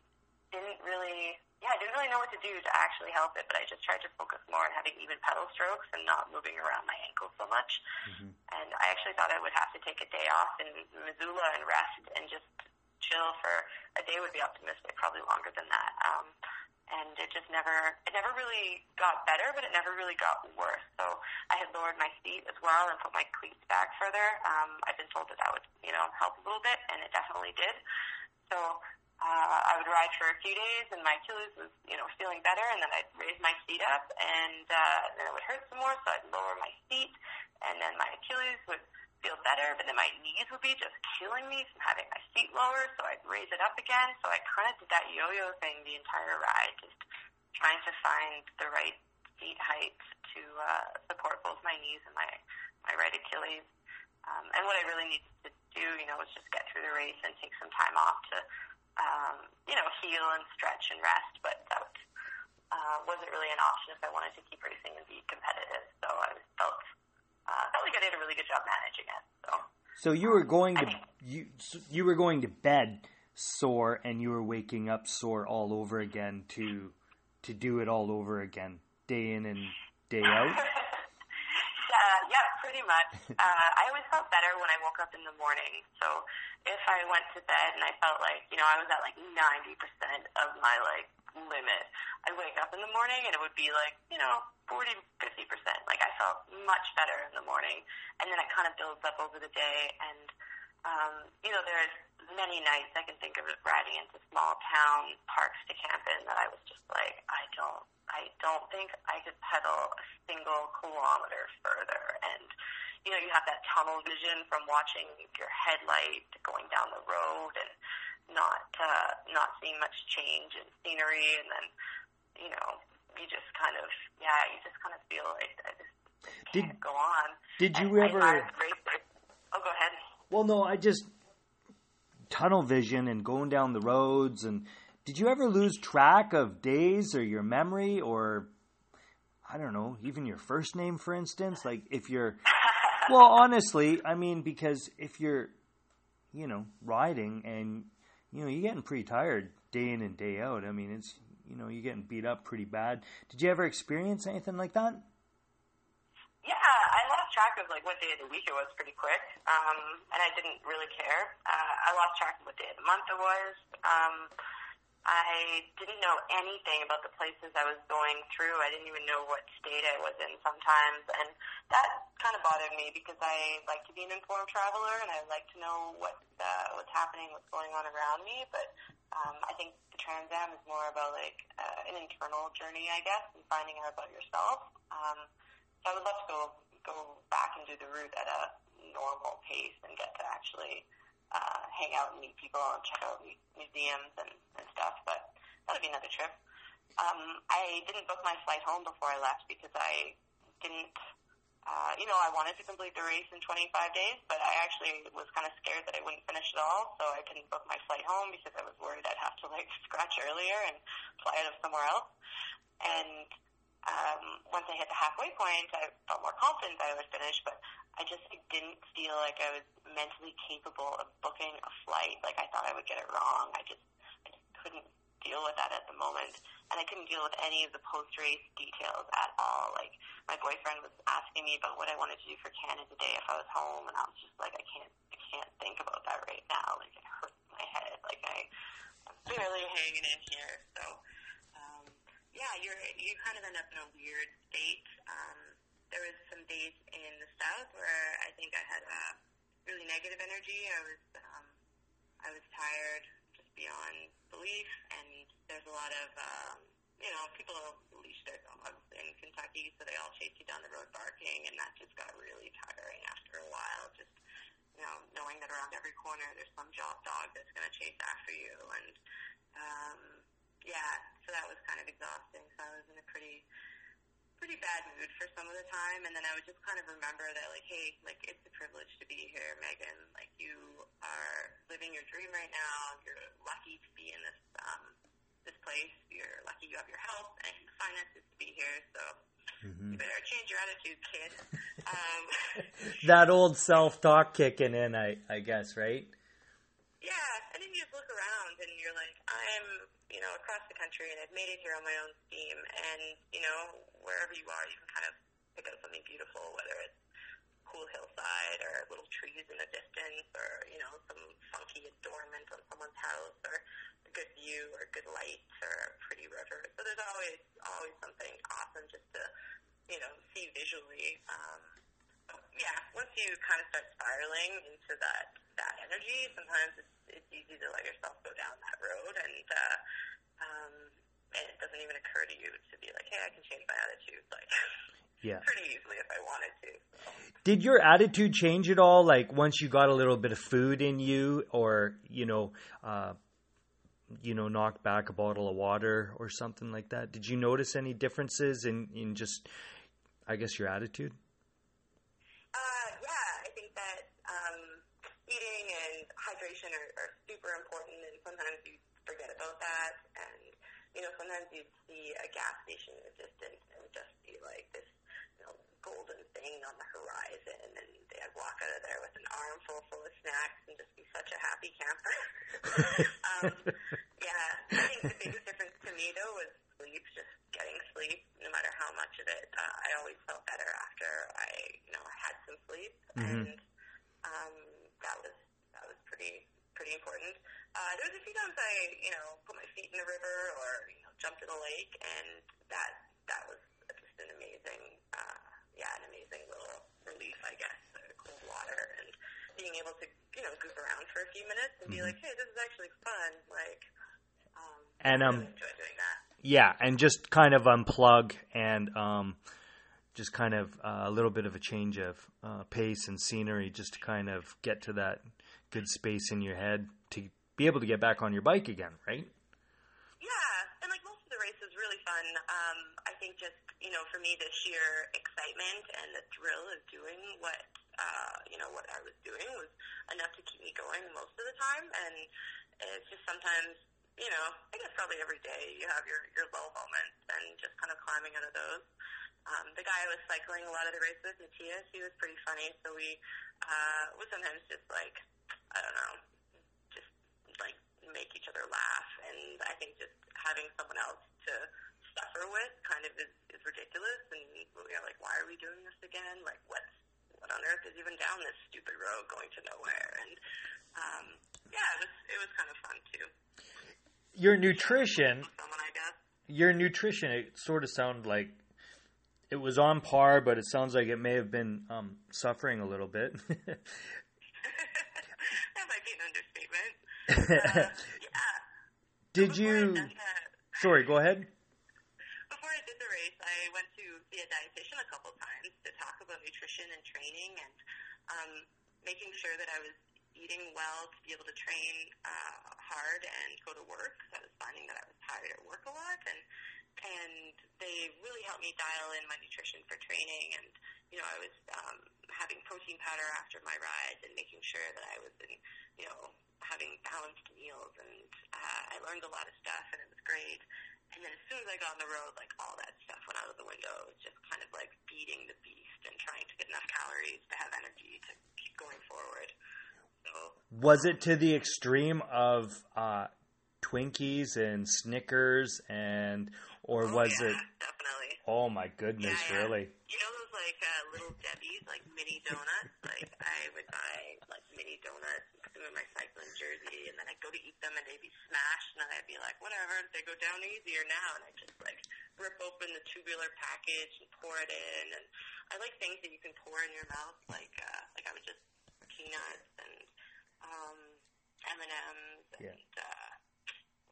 didn't really, yeah, I didn't really know what to do to actually help it, but I just tried to focus more on having even pedal strokes and not moving around my ankles so much. Mm-hmm. And I actually thought I would have to take a day off in Missoula and rest and just chill for a day would be optimistic, probably longer than that. Um, and it just never it never really got better, but it never really got worse. So I had lowered my feet as well and put my cleats back further. Um, I've been told that that would you know help a little bit, and it definitely did. So uh, I would ride for a few days, and my Achilles was you know feeling better, and then I'd raise my feet up, and uh, then it would hurt some more, so I'd lower my feet, and then my Achilles would feel better, but then my knees would be just killing me from having my feet lower, so I'd raise it up again. So I kind of did that yo-yo thing the entire ride, just trying to find the right seat height to uh, support both my knees and my, my right Achilles. Um, and what I really needed to do, you know, was just get through the race and take some time off to, um, you know, heal and stretch and rest. But that uh, wasn't really an option if I wanted to keep racing and be competitive. So I felt uh, felt like I did a really good job managing it. So. So you were going to you you were going to bed sore and you were waking up sore all over again to to do it all over again day in and day out. uh, yeah, pretty much. Uh, I always felt better when I woke up in the morning. So if I went to bed and I felt like you know I was at like ninety percent of my like limit, I'd wake up in the morning and it would be like you know 40, 50 percent. Like I felt much better in the morning, and then it kind of builds up over the day. And um, you know, there's many nights I can think of riding into small town parks to camp in that I was just like, I don't, I don't think I could pedal a single kilometer further. And you know, you have that tunnel vision from watching your headlight going down the road and not uh, not seeing much change in scenery, and then you know you just kind of yeah, you just kind of feel like I just, did, can't go on. Did you and ever? oh, go ahead. Well, no, I just tunnel vision and going down the roads and did you ever lose track of days or your memory or I don't know, even your first name for instance? Like if you're Well, honestly, I mean because if you're you know, riding and you know, you're getting pretty tired day in and day out. I mean, it's you know, you're getting beat up pretty bad. Did you ever experience anything like that? Yeah, I track of like what day of the week it was pretty quick, um, and I didn't really care. Uh, I lost track of what day of the month it was. Um, I didn't know anything about the places I was going through. I didn't even know what state I was in sometimes, and that kind of bothered me because I like to be an informed traveler and I like to know what uh, what's happening, what's going on around me. But um, I think the Trans Am is more about like uh, an internal journey, I guess, and finding out about yourself. Um, so I would love to go go back and do the route at a normal pace and get to actually uh, hang out and meet people and check out museums and, and stuff. But that'll be another trip. Um, I didn't book my flight home before I left because I didn't. Uh, you know, I wanted to complete the race in 25 days, but I actually was kind of scared that I wouldn't finish it all, so I didn't book my flight home because I was worried I'd have to like scratch earlier and fly out of somewhere else. And um, once I hit the halfway point, I felt more confident that I would finish, but I just I didn't feel like I was mentally capable of booking a flight. Like I thought I would get it wrong. I just I just couldn't deal with that at the moment. and I couldn't deal with any of the post race details at all. Like my boyfriend was asking me about what I wanted to do for Canada Day if I was home, and I was just like, I can't, I can't think about that right now. Like it hurts my head. Like I, I'm barely hanging in here. So, yeah, you're you kind of end up in a weird state. Um, there was some days in the south where I think I had a really negative energy. I was um, I was tired just beyond belief, and there's a lot of um, you know people leash their dogs in Kentucky, so they all chase you down the road barking, and that just got really tiring after a while. Just you know knowing that around every corner there's some job dog that's going to chase after you, and um, yeah, so that was kind of exhausting. So I was in a pretty pretty bad mood for some of the time, and then I would just kind of remember that, like, hey, like it's a privilege to be here, Meaghan. Like you are living your dream right now. You're lucky to be in this um, this place. You're lucky you have your health and finances to be here. So mm-hmm. you better change your attitude, kid. um, that old self talk kicking in, I I guess, right? Yeah, and then you just look around and you're like, I'm you know, across the country, and I've made it here on my own steam. And you know, wherever you are, you can kind of pick out something beautiful, whether it's cool hillside or little trees in the distance, or you know, some funky adornment on someone's house, or a good view, or good light, or a pretty river. So there's always always something awesome just to you know see visually. Um, yeah, once you kind of start spiraling into that that energy, sometimes it's it's easy to let yourself go down that road, and uh, um, and it doesn't even occur to you to be like, hey, I can change my attitude, like. Yeah. Pretty easily if I wanted to. Did your attitude change at all? Like once you got a little bit of food in you, or you know, uh, you know, knocked back a bottle of water or something like that. Did you notice any differences in in just, I guess, your attitude? Uh, yeah, I think that um, eating and hydration are, are super important, and sometimes you forget about that. And you know, sometimes you'd see a gas station in the distance and just see like this, you know, golden thing on the horizon, and they'd walk out of there with an armful full of snacks and just be such a happy camper. um, yeah, I think the biggest difference to me though was sleep, just getting sleep, no matter how much of it. Uh, I always felt better after I, you know, had some sleep, mm-hmm. and um, that was that was pretty pretty important. Uh, there was a few times I, you know, put my feet in the river or you know jumped in a lake, and that that was just an amazing, uh, yeah, an amazing little relief, I guess. The cold water and being able to, you know, goof around for a few minutes and mm-hmm. be like, hey, this is actually fun. Like, um, and um, really enjoy doing that. Yeah, and just kind of unplug and um, just kind of uh, a little bit of a change of uh, pace and scenery, just to kind of get to that good space in your head to be able to get back on your bike again, right? Yeah, and like most of the race was really fun. Um, I think just you know, for me, the sheer excitement and the thrill of doing what uh, you know what I was doing was enough to keep me going most of the time. And it's just sometimes you know, I guess probably every day you have your your low moments, and just kind of climbing out of those. Um, the guy I was cycling a lot of the races with, Matthias, he was pretty funny. So we uh, would sometimes just like I don't know, make each other laugh. And I think just having someone else to suffer with kind of is, is ridiculous. And we are like, why are we doing this again? Like, what's what on earth is even down this stupid road going to nowhere? And um, yeah, it was it was kind of fun too. Your nutrition. Someone, I guess. Your nutrition. It sort of sounded like it was on par, but it sounds like it may have been um, suffering a little bit. uh, yeah. Did you? The, sorry, go ahead. Before I did the race, I went to see a dietitian a couple times to talk about nutrition and training and um, making sure that I was eating well to be able to train uh, hard and go to work. I was finding that I was tired at work a lot, and and they really helped me dial in my nutrition for training. And you know, I was um, having protein powder after my rides and making sure that I was in, you know, having balanced meals, and uh, I learned a lot of stuff, and it was great. And then as soon as I got on the road, like all that stuff went out of the window. It was just kind of like feeding the beast and trying to get enough calories to have energy to keep going forward. So, was it to the extreme of uh, Twinkies and Snickers and or Oh, was yeah, it? definitely? Oh my goodness, Yeah, yeah. really? You know those like uh, little Debbie's, like mini donuts? like I would buy like mini donuts, in my cycling jersey, and then I'd go to eat them, and they'd be smashed, and then I'd be like, whatever, they go down easier now, and I just like rip open the tubular package and pour it in, and I like things that you can pour in your mouth, like uh, like I would just peanuts and um, M and M's and Yeah. uh,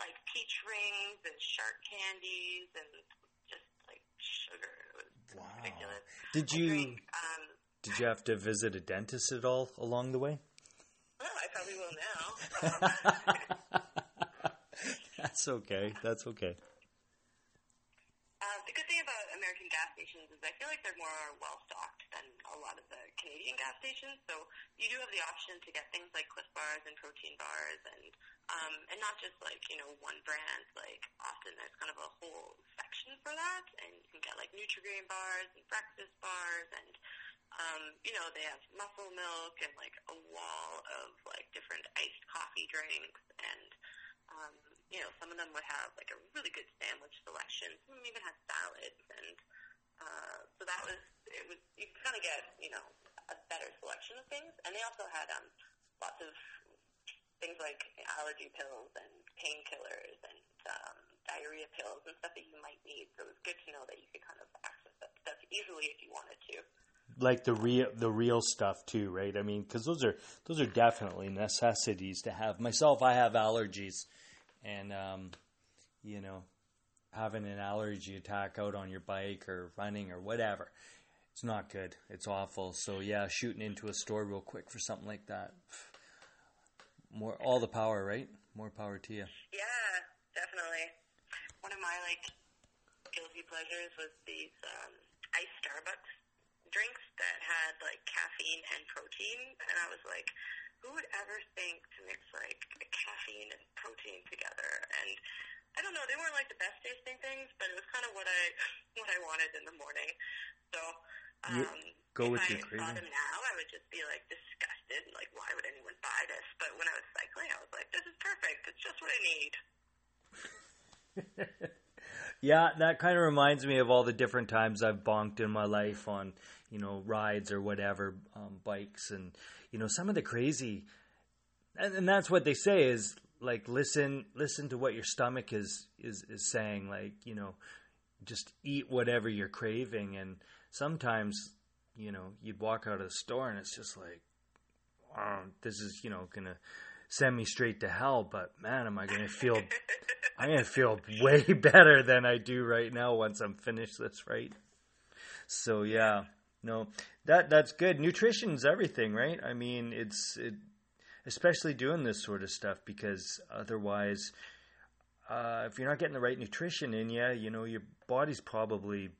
like peach rings and shark candies and just like sugar. It was Wow. ridiculous. Did I you drink, um, did you have to visit a dentist at all along the way? Probably will now. That's okay. That's okay. uh, the good thing about American gas stations is I feel like they're more well stocked than a lot of the Canadian gas stations. So you do have the option to get things like Clif bars and protein bars, and um, and not just like you know one brand. Like often there's kind of a whole section for that, and you can get like Nutrigrain bars and breakfast bars, and um, you know they have muscle milk and like a wall of like different iced coffee drinks and um, you know, some of them would have like a really good sandwich selection. Some of them even had salads, and uh, so that was it was you kind of get you know a better selection of things. And they also had um, lots of things like allergy pills and painkillers and um, diarrhea pills and stuff that you might need. So it was good to know that you could kind of access that stuff easily if you wanted to. Like the real the real stuff too, right? I mean, because those are those are definitely necessities to have. Myself, I have allergies, and um, you know, having an allergy attack out on your bike or running or whatever, it's not good. It's awful. So yeah, shooting into a store real quick for something like that. More all the power, right? More power to you. Yeah, definitely. One of my like guilty pleasures was these um, iced Starbucks drinks that had like caffeine and protein, and I was like, who would ever think to mix like caffeine and protein together? And I don't know, they weren't like the best tasting things, but it was kind of what I what I wanted in the morning. So. Um, go if with I your saw craving. them now, I would just be like disgusted. Like, why would anyone buy this? But when I was cycling, I was like, this is perfect. It's just what I need. Yeah, that kind of reminds me of all the different times I've bonked in my life on, you know, rides or whatever, um, bikes, and you know, some of the crazy, and, and that's what they say is like listen, listen to what your stomach is is is saying. Like you know, just eat whatever you're craving, and sometimes, you know, you'd walk out of the store and it's just like, wow, this is you know gonna send me straight to hell. But man, am I gonna feel I'm gonna feel way better than I do right now once I'm finished this, right? So yeah, no, that that's good. Nutrition's everything, right? I mean, it's it, especially doing this sort of stuff because otherwise, uh, if you're not getting the right nutrition in you, you know, your body's probably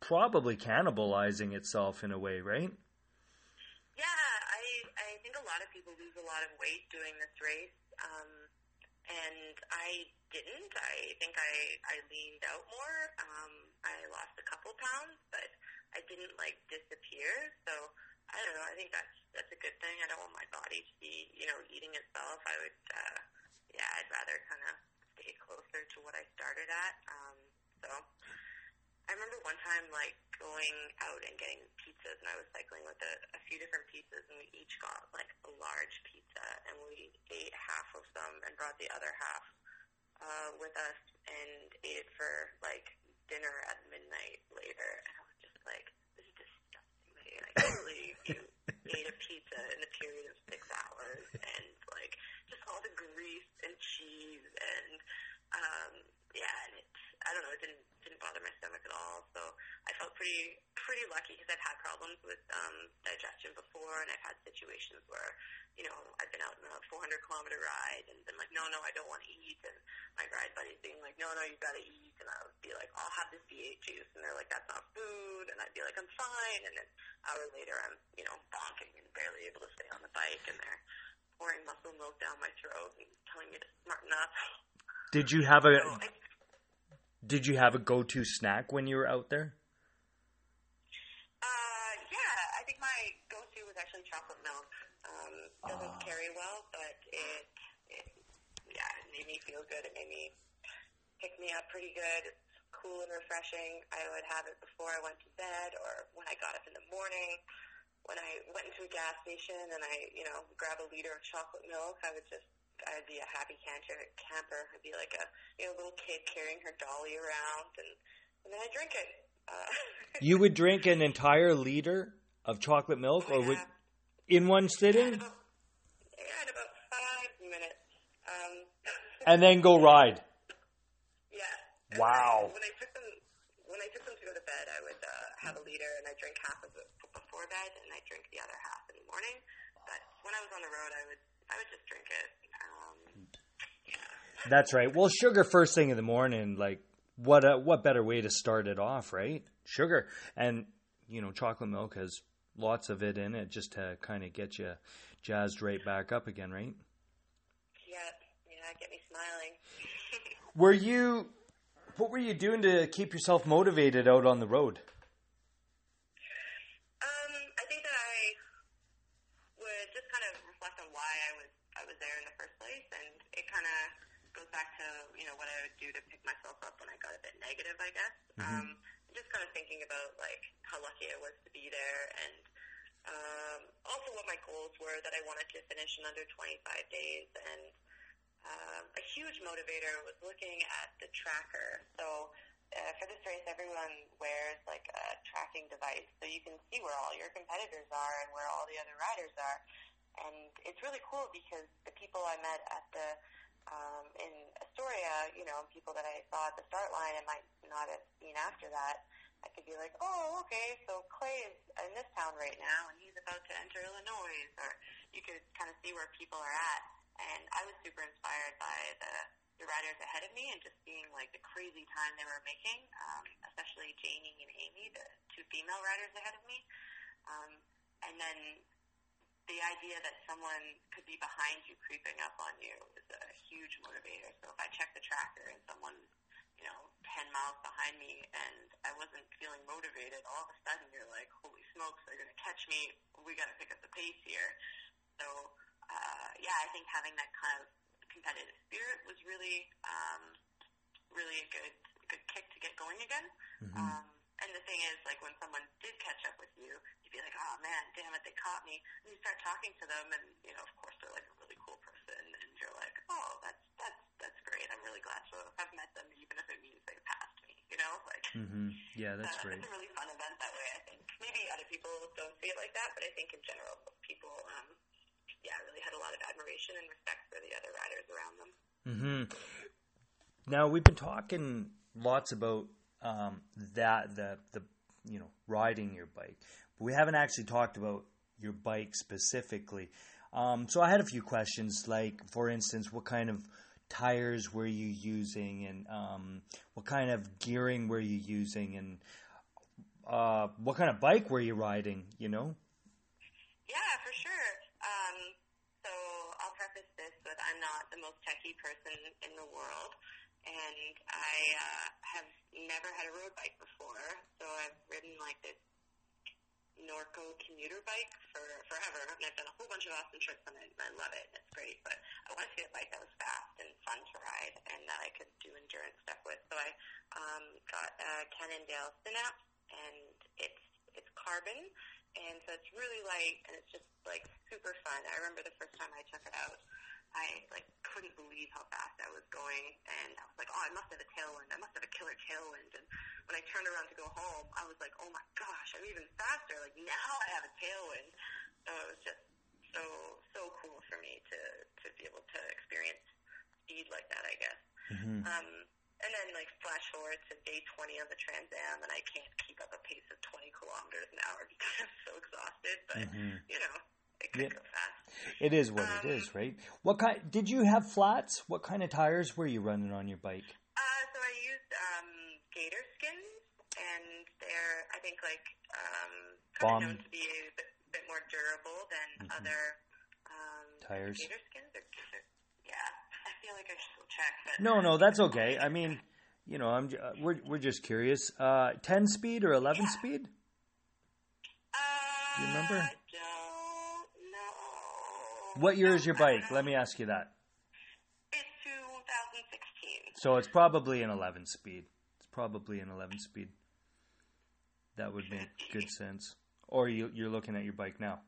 probably cannibalizing itself in a way, right? Yeah, I I think a lot of people lose a lot of weight doing this race, um, and I didn't. I think I I leaned out more. Um, I lost a couple pounds, but I didn't like disappear. So I don't know. I think that's that's a good thing. I don't want my body to be you know eating itself. I would uh, yeah, I'd rather kind of stay closer to what I started at. Um, so. I remember one time like going out and getting pizzas, and I was cycling with a, a few different pizzas, and we each got like a large pizza, and we ate half of them and brought the other half uh, with us and ate it for like dinner at midnight later. And I was just like, this is disgusting. Like, I can't believe you ate a pizza in a period of six hours, and like just all the grease and cheese and um, yeah, and it, I don't know, it didn't didn't bother my stomach at all. So I felt pretty pretty lucky because I've had problems with um, digestion before, and I've had situations where you know I've been out on a 400 kilometer ride and been like, no, no, I don't want to eat, and my ride buddy's being like, no, no, you've got to eat, and I would be like, I'll have this V8 juice, and they're like, that's not food, and I'd be like, I'm fine, and then an hour later I'm you know bonking and barely able to stay on the bike, and they're pouring muscle milk down my throat and telling me to smarten up. Did you have a So I, Did you have a go-to snack when you were out there? Uh, yeah, I think my go-to was actually chocolate milk. Um, doesn't Ah. carry well, but it, it, yeah, yeah, it made me feel good. It made me pick me up pretty good. It's cool and refreshing. I would have it before I went to bed or when I got up in the morning. When I went into a gas station and I, you know, grab a liter of chocolate milk, I would just I'd be a happy camper. Camper. I'd be like a you know little kid carrying her dolly around, and and then I drink it. Uh, you would drink an entire liter of chocolate milk, oh, or yeah. would in one Yeah, sitting, in about, yeah, in about five minutes. Um, and then go ride. yeah. Wow. When I, when I took them, when I took them to go to bed, I would uh, have a liter, and I drink half of it before bed, and I drink the other half in the morning. But when I was on the road, I would I would just drink it. Um, yeah. That's right. Well, sugar first thing in the morning, like what a, what better way to start it off, right? Sugar and you know chocolate milk has lots of it in it just to kind of get you jazzed right back up again, right? Yeah, yeah, get me smiling. Were you what were you doing to keep yourself motivated out on the road? Um, I think that I would just kind of reflect on why I was I was there in the first place, and it kind of goes back to you know what I would do to pick myself up when I got a bit negative, Guess. Um, just kind of thinking about like how lucky I was to be there, and um, also what my goals were that I wanted to finish in under 25 days, and um, a huge motivator was looking at the tracker. So uh, for this race, everyone wears like a tracking device, so you can see where all your competitors are and where all the other riders are. And it's really cool because the people I met at the um, in Astoria, you know, people that I saw at the start line and might not have seen after that, I could be like, oh, okay, so Clay is in this town right now, and he's about to enter Illinois, or you could kind of see where people are at. And I was super inspired by the the riders ahead of me and just seeing like the crazy time they were making, um, especially Janie and Amy, the two female riders ahead of me. Um, and then the idea that someone could be behind you creeping up on you is a huge motivator. So if I check the tracker and someone's, you know, 10 miles behind me and I wasn't feeling motivated, all of a sudden you're like, holy smokes, they're going to catch me. We got to pick up the pace here. So, uh, yeah, I think having that kind of competitive spirit was really, um, really a good, good kick to get going again. Um, and the thing is, like, when someone did catch up with you, you'd be like, oh, man, damn it, they caught me. And you start talking to them, and, you know, of course, they're, like, a really cool person, and you're like, oh, that's, that's, that's great. I'm really glad to have met them, even if it means they passed me, you know? Like, Mm-hmm. Yeah, that's uh, great. it's a really fun event that way, I think. Maybe other people don't see it like that, but I think in general, people, um, yeah, really had a lot of admiration and respect for the other riders around them. hmm Now we've been talking lots about um, that the the you know riding your bike, but we haven't actually talked about your bike specifically. Um, so I had a few questions, like for instance, what kind of tires were you using, and um, what kind of gearing were you using, and uh, what kind of bike were you riding? You know. Yeah, for sure. Um, so I'll preface this with I'm not the most techie person in the world, and I uh, have never had a road bike before. So I've ridden like this Norco commuter bike for forever, and I've done a whole bunch of awesome trips on it, and I love it. and It's great, but I wanted to get a bike that was fast and fun to ride, and that I could do endurance stuff with. So I um, got a Cannondale Synapse, and it's it's carbon, and so it's really light, and it's just like super fun. I remember the first time I took it out, I like couldn't believe how fast I was going, and I was like, oh, I must have a tailwind. I must have a killer tailwind. And when I turned around to go home, I was like, oh my gosh, I'm even faster. Like now I have a tailwind. So it was just so so cool for me to to be able to experience speed like that. I guess. Mm-hmm. Um, and then like flash forward to day 20 of the Trans Am, and I can't keep up a pace of 20 kilometers an hour because I'm so exhausted. But Mhm. you know, it could Yeah. go fast. It is what it is, right? What kind? Did you have flats? What kind of tires were you running on your bike? Uh, so I used um, gator skins, and they're I think like um, kind of known to be a bit, bit more durable than other um, Tires. Gator skins, or, or yeah, I feel like I should check. But No, no, that's okay. I mean, you know, I'm uh, we're we're just curious. Uh, ten speed or eleven Yeah. speed? uh, you remember? I. What year is your bike? Let me ask you that. It's two So it's probably an 11 speed. It's probably an 11 speed. That would make good sense. Or you, you're looking at your bike now.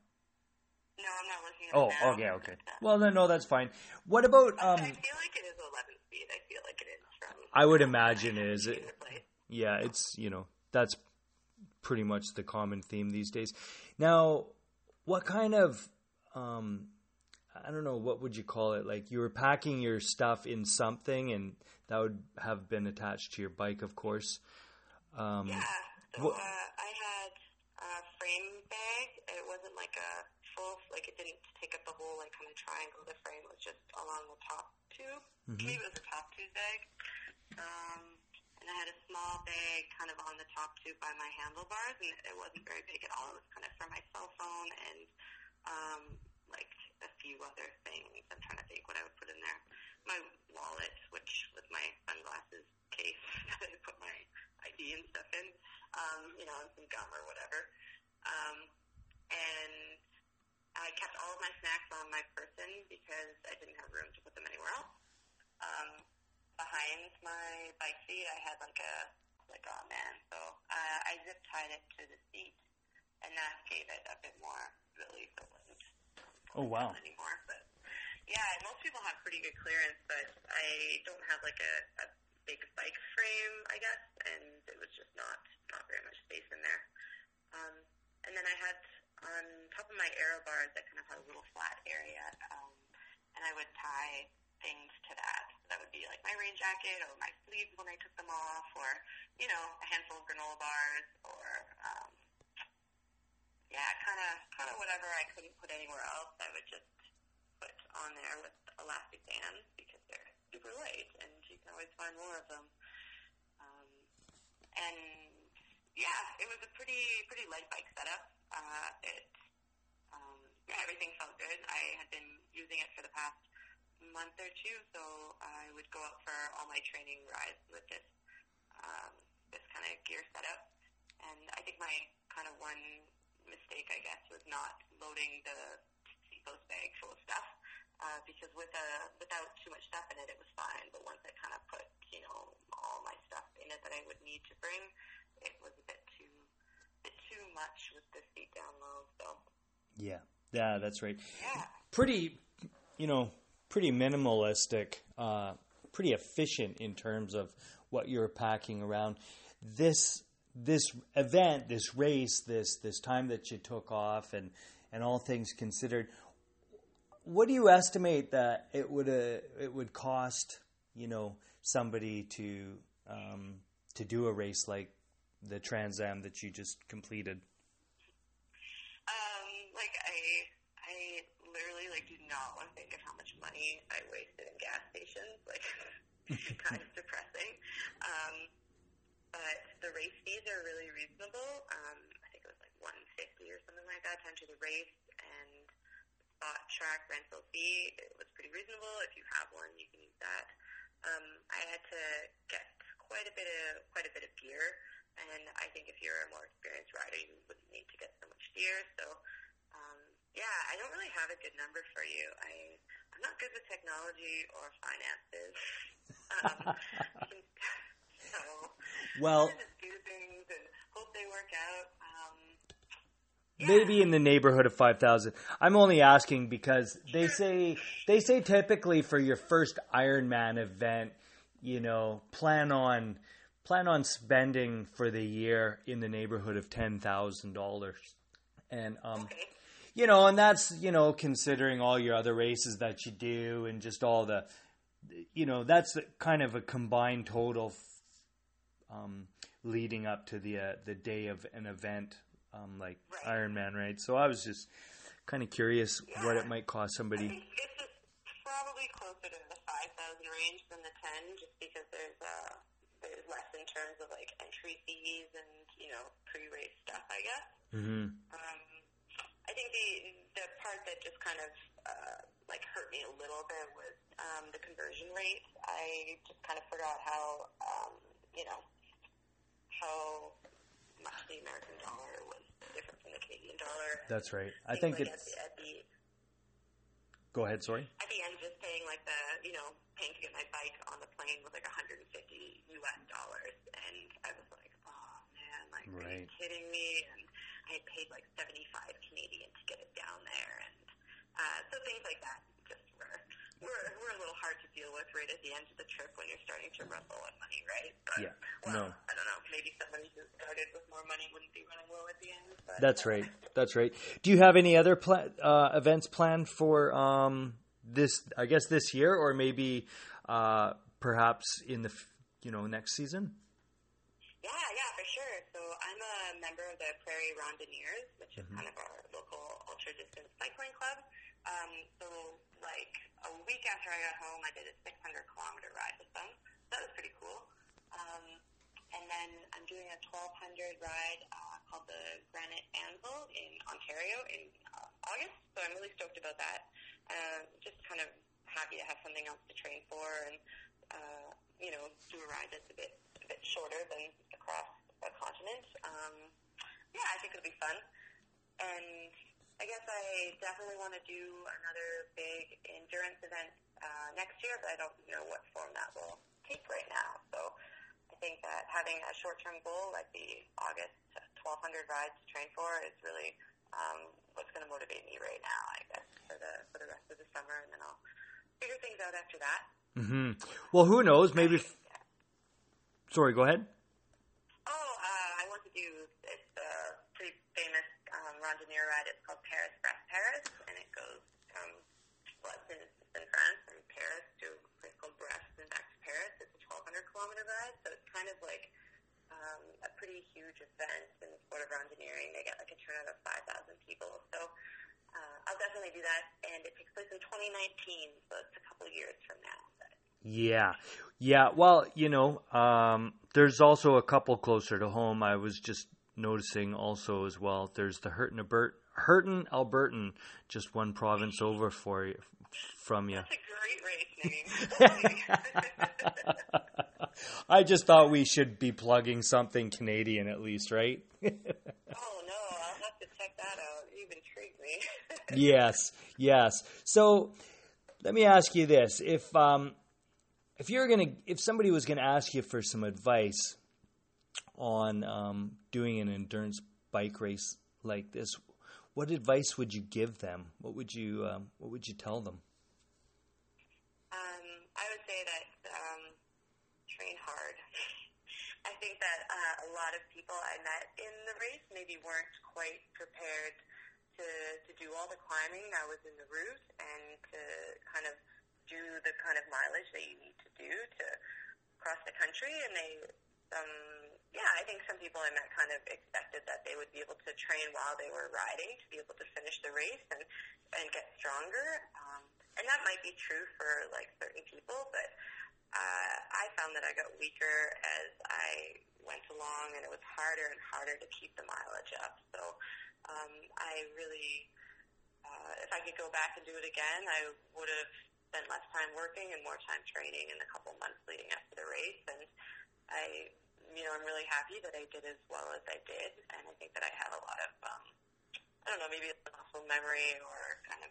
No, I'm not looking at Oh, it now. okay, okay. Well, then no, that's fine. What about I um? feel like it is 11 speed. I feel like it is from. I would imagine it is. place. Yeah, it's you know that's pretty much the common theme these days. Now, what kind of um, I don't know what would you call it? Like you were packing your stuff in something, and that would have been attached to your bike, of course. Um, Yeah. So uh, I had a frame bag. It wasn't like a full, like it didn't take up the whole like kind of triangle. The frame was just along the top tube. Maybe it was a top tube bag. Um, and I had a small bag kind of on the top tube by my handlebars, and it wasn't very big at all. It was kind of for my cell phone and um, few other things. I'm trying to think what I would put in there. My wallet, which was my sunglasses case that I put my ID and stuff in, um, you know, and some gum or whatever. Um, and I kept all of my snacks on my person because I didn't have room to put them anywhere else. Um, behind my bike seat, I had like a like oh man, so uh, I zip tied it to the seat, and that gave it a bit more relief. Wasn't Oh wow. anymore. But yeah, most people have pretty good clearance, but I don't have like a, a big bike frame, I guess, and it was just not not very much space in there. Um, and then I had on top of my aero bars, I kind of had a little flat area, um, and I would tie things to that. That would be like my rain jacket or my sleeves when I took them off, or you know, a handful of granola bars, or um, yeah, kind of kind of whatever I couldn't put anywhere else. I would just put on there with elastic bands because they're super light, and you can always find more of them. Um, and yeah, it was a pretty pretty light bike setup. Uh, it um, yeah, everything felt good. I had been using it for the past month or two, so I would go out for all my training rides with this um, this kind of gear setup. And I think my kind of one mistake, I guess, was not loading the seatpost bag full of stuff. Uh, because with a without too much stuff in it, it was fine. But once I kind of put, you know, all my stuff in it that I would need to bring, it was a bit too, bit too much with the seat down low. So Yeah, yeah, that's right. yeah, Pretty, you know, pretty minimalistic, uh, pretty efficient in terms of what you're packing around. This this event, this race, this this time that you took off, and and all things considered, what do you estimate that it would uh, it would cost? You know, somebody to um, to do a race like the Trans Am that you just completed. um, like I, I literally like do not want to think of how much money I wasted in gas stations. Like, kind of depressing. Um, but the race fees are really reasonable. Um, I think it was like one fifty or something like that to enter the race, and spot track rental fee it was pretty reasonable. If you have one, you can use that. Um, I had to get quite a bit of quite a bit of gear, and I think if you're a more experienced rider, you wouldn't need to get so much gear. So, um, yeah, I don't really have a good number for you. I I'm not good with technology or finances. um, so Well, just do things and hope they work out. Um, maybe in the neighborhood of 5000 i'm only asking because they say they say typically for your first ironman event you know plan on plan on spending for the year in the neighborhood of $10000 and um okay. you know and that's you know considering all your other races that you do and just all the you know that's kind of a combined total um, leading up to the uh, the day of an event um, like Right. Ironman, right? So I was just kind of curious what it might cost somebody. think this is probably closer to the 5,000 range than the 10, just because there's uh, there's less in terms of like entry fees and you know pre-race stuff, I guess. hmm Um, I think the the part that just kind of uh, like hurt me a little bit was um, the conversion rate. I just kind of forgot how um, you know how much the American dollar was different from the Canadian dollar. That's right. I, think, think like it's. At the, at the, Go ahead, sorry. At the end, just paying like the, you know, paying to get my bike on the plane was like 150 US dollars. And I was like, oh man, like, right. are you kidding me? And I had paid like 75 Canadian to get it down there. And uh, so things like that just were were, were a little hard to deal with right at the end of the trip when you're starting to run low on money, right? But, Yeah. Well, No. I don't know. Maybe somebody who started with more money wouldn't be running low at the end. But, That's right. That's right. Do you have any other pla- uh, events planned for um, this? I guess this year, or maybe uh, perhaps in the you know next season. Yeah, yeah, for sure. So I'm a member of the Prairie Randonneurs, which is Mm-hmm. kind of our local ultra distance cycling club. Um, so like a week after I got home, I did a 600 kilometer ride with them. That was pretty cool. Um, and then I'm doing a 1200 ride uh, called the Granite Anvil in Ontario in uh, August. So I'm really stoked about that. Uh, just kind of happy to have something else to train for and uh, you know do a ride that's a bit a bit shorter than across a continent. Um, yeah, I think it'll be fun. And I guess I definitely want to do another big endurance event uh, next year, but I don't know what form that will take right now. So I think that having a short-term goal like the August 1200 rides to train for is really um, what's going to motivate me right now, I guess, for the for the rest of the summer, and then I'll figure things out after that. hmm Well, who knows? Maybe. Sorry, go ahead. Oh, uh, I want to do it's a pretty famous randonneur ride. It's called Paris Brest Paris, and it goes from well, in, France from Paris to called Brest and back to Paris. It's a 1,200 kilometer ride, so it's kind of like um, a pretty huge event in the sport of randonneuring. They get like a turnout of 5,000 people, so. Uh, I'll definitely do that, and it takes place in 2019, so it's a couple years from now. Yeah, yeah. Well, you know, um, there's also a couple closer to home. I was just noticing also as well. There's the Hurt'n, Albert, Hurt'n, Albertan, just one province over for you, from you. that's a great race name. I just thought we should be plugging something Canadian at least, right? Oh no, I'll have to check that out. You've intrigued me. yes, yes. So let me ask you this: if um, if you're gonna, if somebody was gonna ask you for some advice on um, doing an endurance bike race like this, what advice would you give them? What would you um, What would you tell them? um, I would say that um, train hard. I think that uh, a lot of people I met in the race maybe weren't quite prepared to to do all the climbing that was in the route and to kind of do the kind of mileage that you need to do to cross the country. And they, um, yeah, I think some people I met kind of expected that they would be able to train while they were riding to be able to finish the race and and get stronger. Um, and that might be true for like certain people, but uh, I found that I got weaker as I went along, and it was harder and harder to keep the mileage up. So um, I really, uh, if I could go back and do it again, I would have spent less time working and more time training in the couple months leading up to the race. And I, you know, I'm really happy that I did as well as I did, and I think that I have a lot of, um, I don't know, maybe a muscle memory or kind of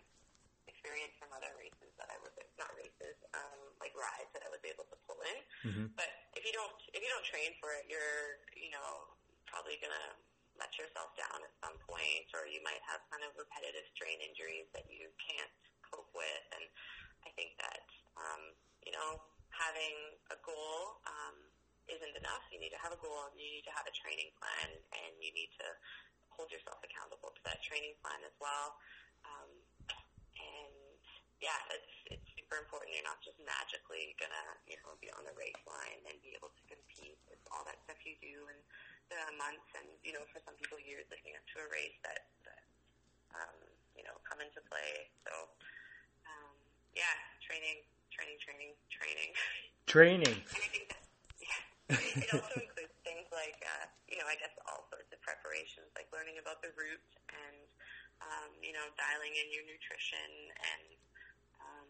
experience from other races that I was not races, um, like rides that I was able to pull in. Mhm. But if you don't if you don't train for it, you're you know probably gonna let yourself down at some point, or you might have kind of repetitive strain injuries that you can't cope with. And I think that um, you know having a goal um, isn't enough. You need to have a goal, and you need to have a training plan, and you need to hold yourself accountable to that training plan as well. Um, and yeah, it's it's super important. You're not just magically gonna you know be on the race line and be able to compete. It's all that stuff you do and the months and you know for some people years leading up to a race that that um, you know come into play. So um, yeah, training, training, training, training. Training. And I think that yeah, it also includes things like uh, you know I guess all sorts of preparations like learning about the route and um, you know dialing in your nutrition and um,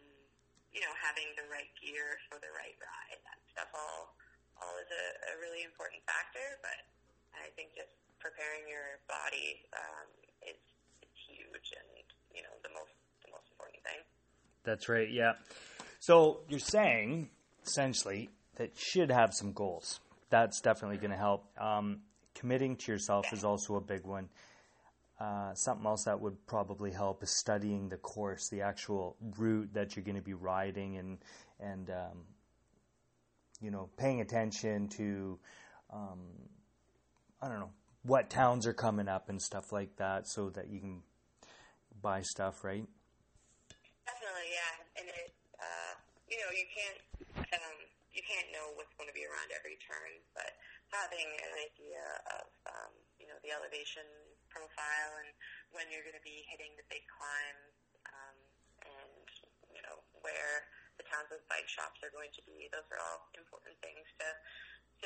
you know having the right gear for the right ride. That stuff all all is a, a really important factor, but I think just preparing your body um, is, is huge and you know the most the most important thing. That's right. Yeah. So you're saying essentially that should have some goals. That's definitely going to help. Um, committing to yourself is also a big one. Uh, something else that would probably help is studying the course, the actual route that you're going to be riding, and and um, you know paying attention to um, I don't know what towns are coming up and stuff like that, so that you can buy stuff, right? Definitely, yeah. And it, uh, you know, you can't um, can't know what's going to be around every turn, but having an idea of um, you know the elevation profile and when you're going to be hitting the big climbs, um, and you know where the towns with bike shops are going to be. Those are all important things to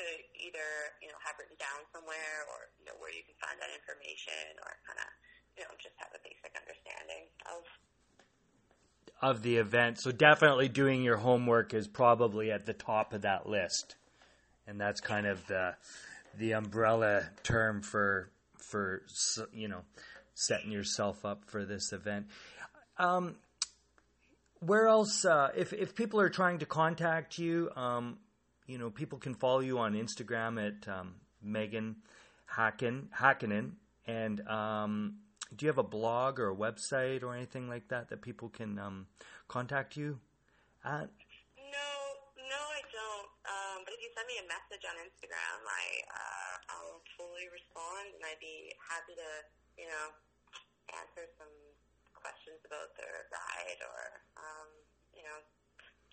to either you know have written down somewhere or you know where you can find that information or kind of you know just have a basic understanding of of the event. So definitely doing your homework is probably at the top of that list, and that's kind of the the umbrella term for for you know setting yourself up for this event. Um, where else? Uh, if if people are trying to contact you, um, you know, people can follow you on Instagram at um, Meaghan Hacken Hackinen. And um, do you have a blog or a website or anything like that that people can um, contact you at? No, no, I don't. Um, but if you send me a message on Instagram, I uh, I'll fully respond, and I'd be happy to, you know, answer some questions about the ride or, um, you know,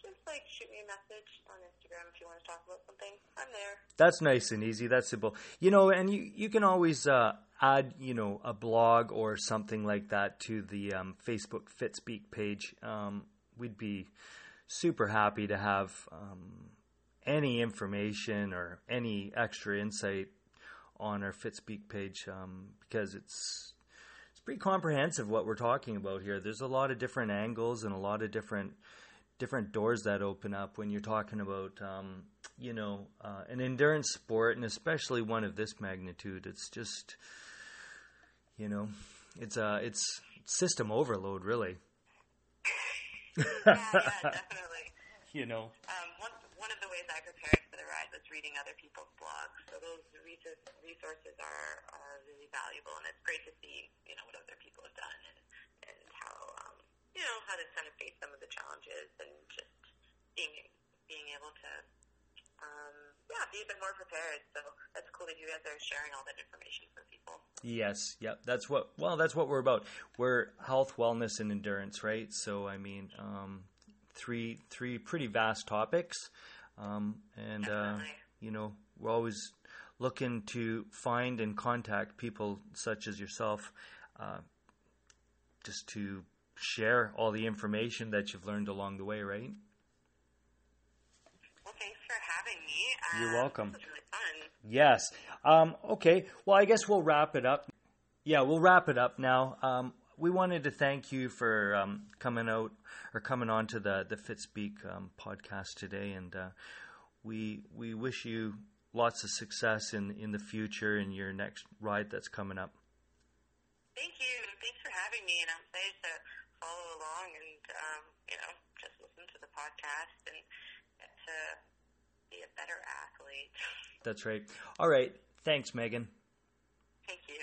just like shoot me a message on Instagram if you want to talk about something. I'm there. That's nice and easy. That's simple. You know, and you you can always uh, add you know a blog or something like that to the um, Facebook FitSpeak page. Um, we'd be super happy to have um, any information or any extra insight on our FitSpeak page um, because it's it's pretty comprehensive what we're talking about here. There's a lot of different angles and a lot of different different doors that open up when you're talking about um, you know uh, an endurance sport and especially one of this magnitude it's just you know it's uh it's system overload really yeah, yeah, definitely. you know Um, one, one of the ways I prepared for the ride was reading other people's blogs. So those resources, resources are, are really valuable, and it's great to see, you know, what other people have done and, you know, how to kind of face some of the challenges and just being being able to, um, yeah, be a bit more prepared. So that's cool that you guys are sharing all that information for people. Yes, yep. That's what. Well, that's what we're about. We're health, wellness, and endurance, right? So, I mean, um, three three pretty vast topics, um, and uh, you know, we're always looking to find and contact people such as yourself, uh, just to share all the information that you've learned along the way, right? Well, thanks for having me. You're Uh, welcome. Really fun. Yes. Um, okay. Well, I guess we'll wrap it up. Yeah, we'll wrap it up now. Um, we wanted to thank you for um, coming out or coming on to the the FitSpeak um, podcast today, and uh, we we wish you lots of success in in the future in your next ride that's coming up. Thank you. Thanks for having me, and I'm excited to follow along and, um, you know, just listen to the podcast and get to be a better athlete. That's right. All right. Thanks, Meaghan. Thank you.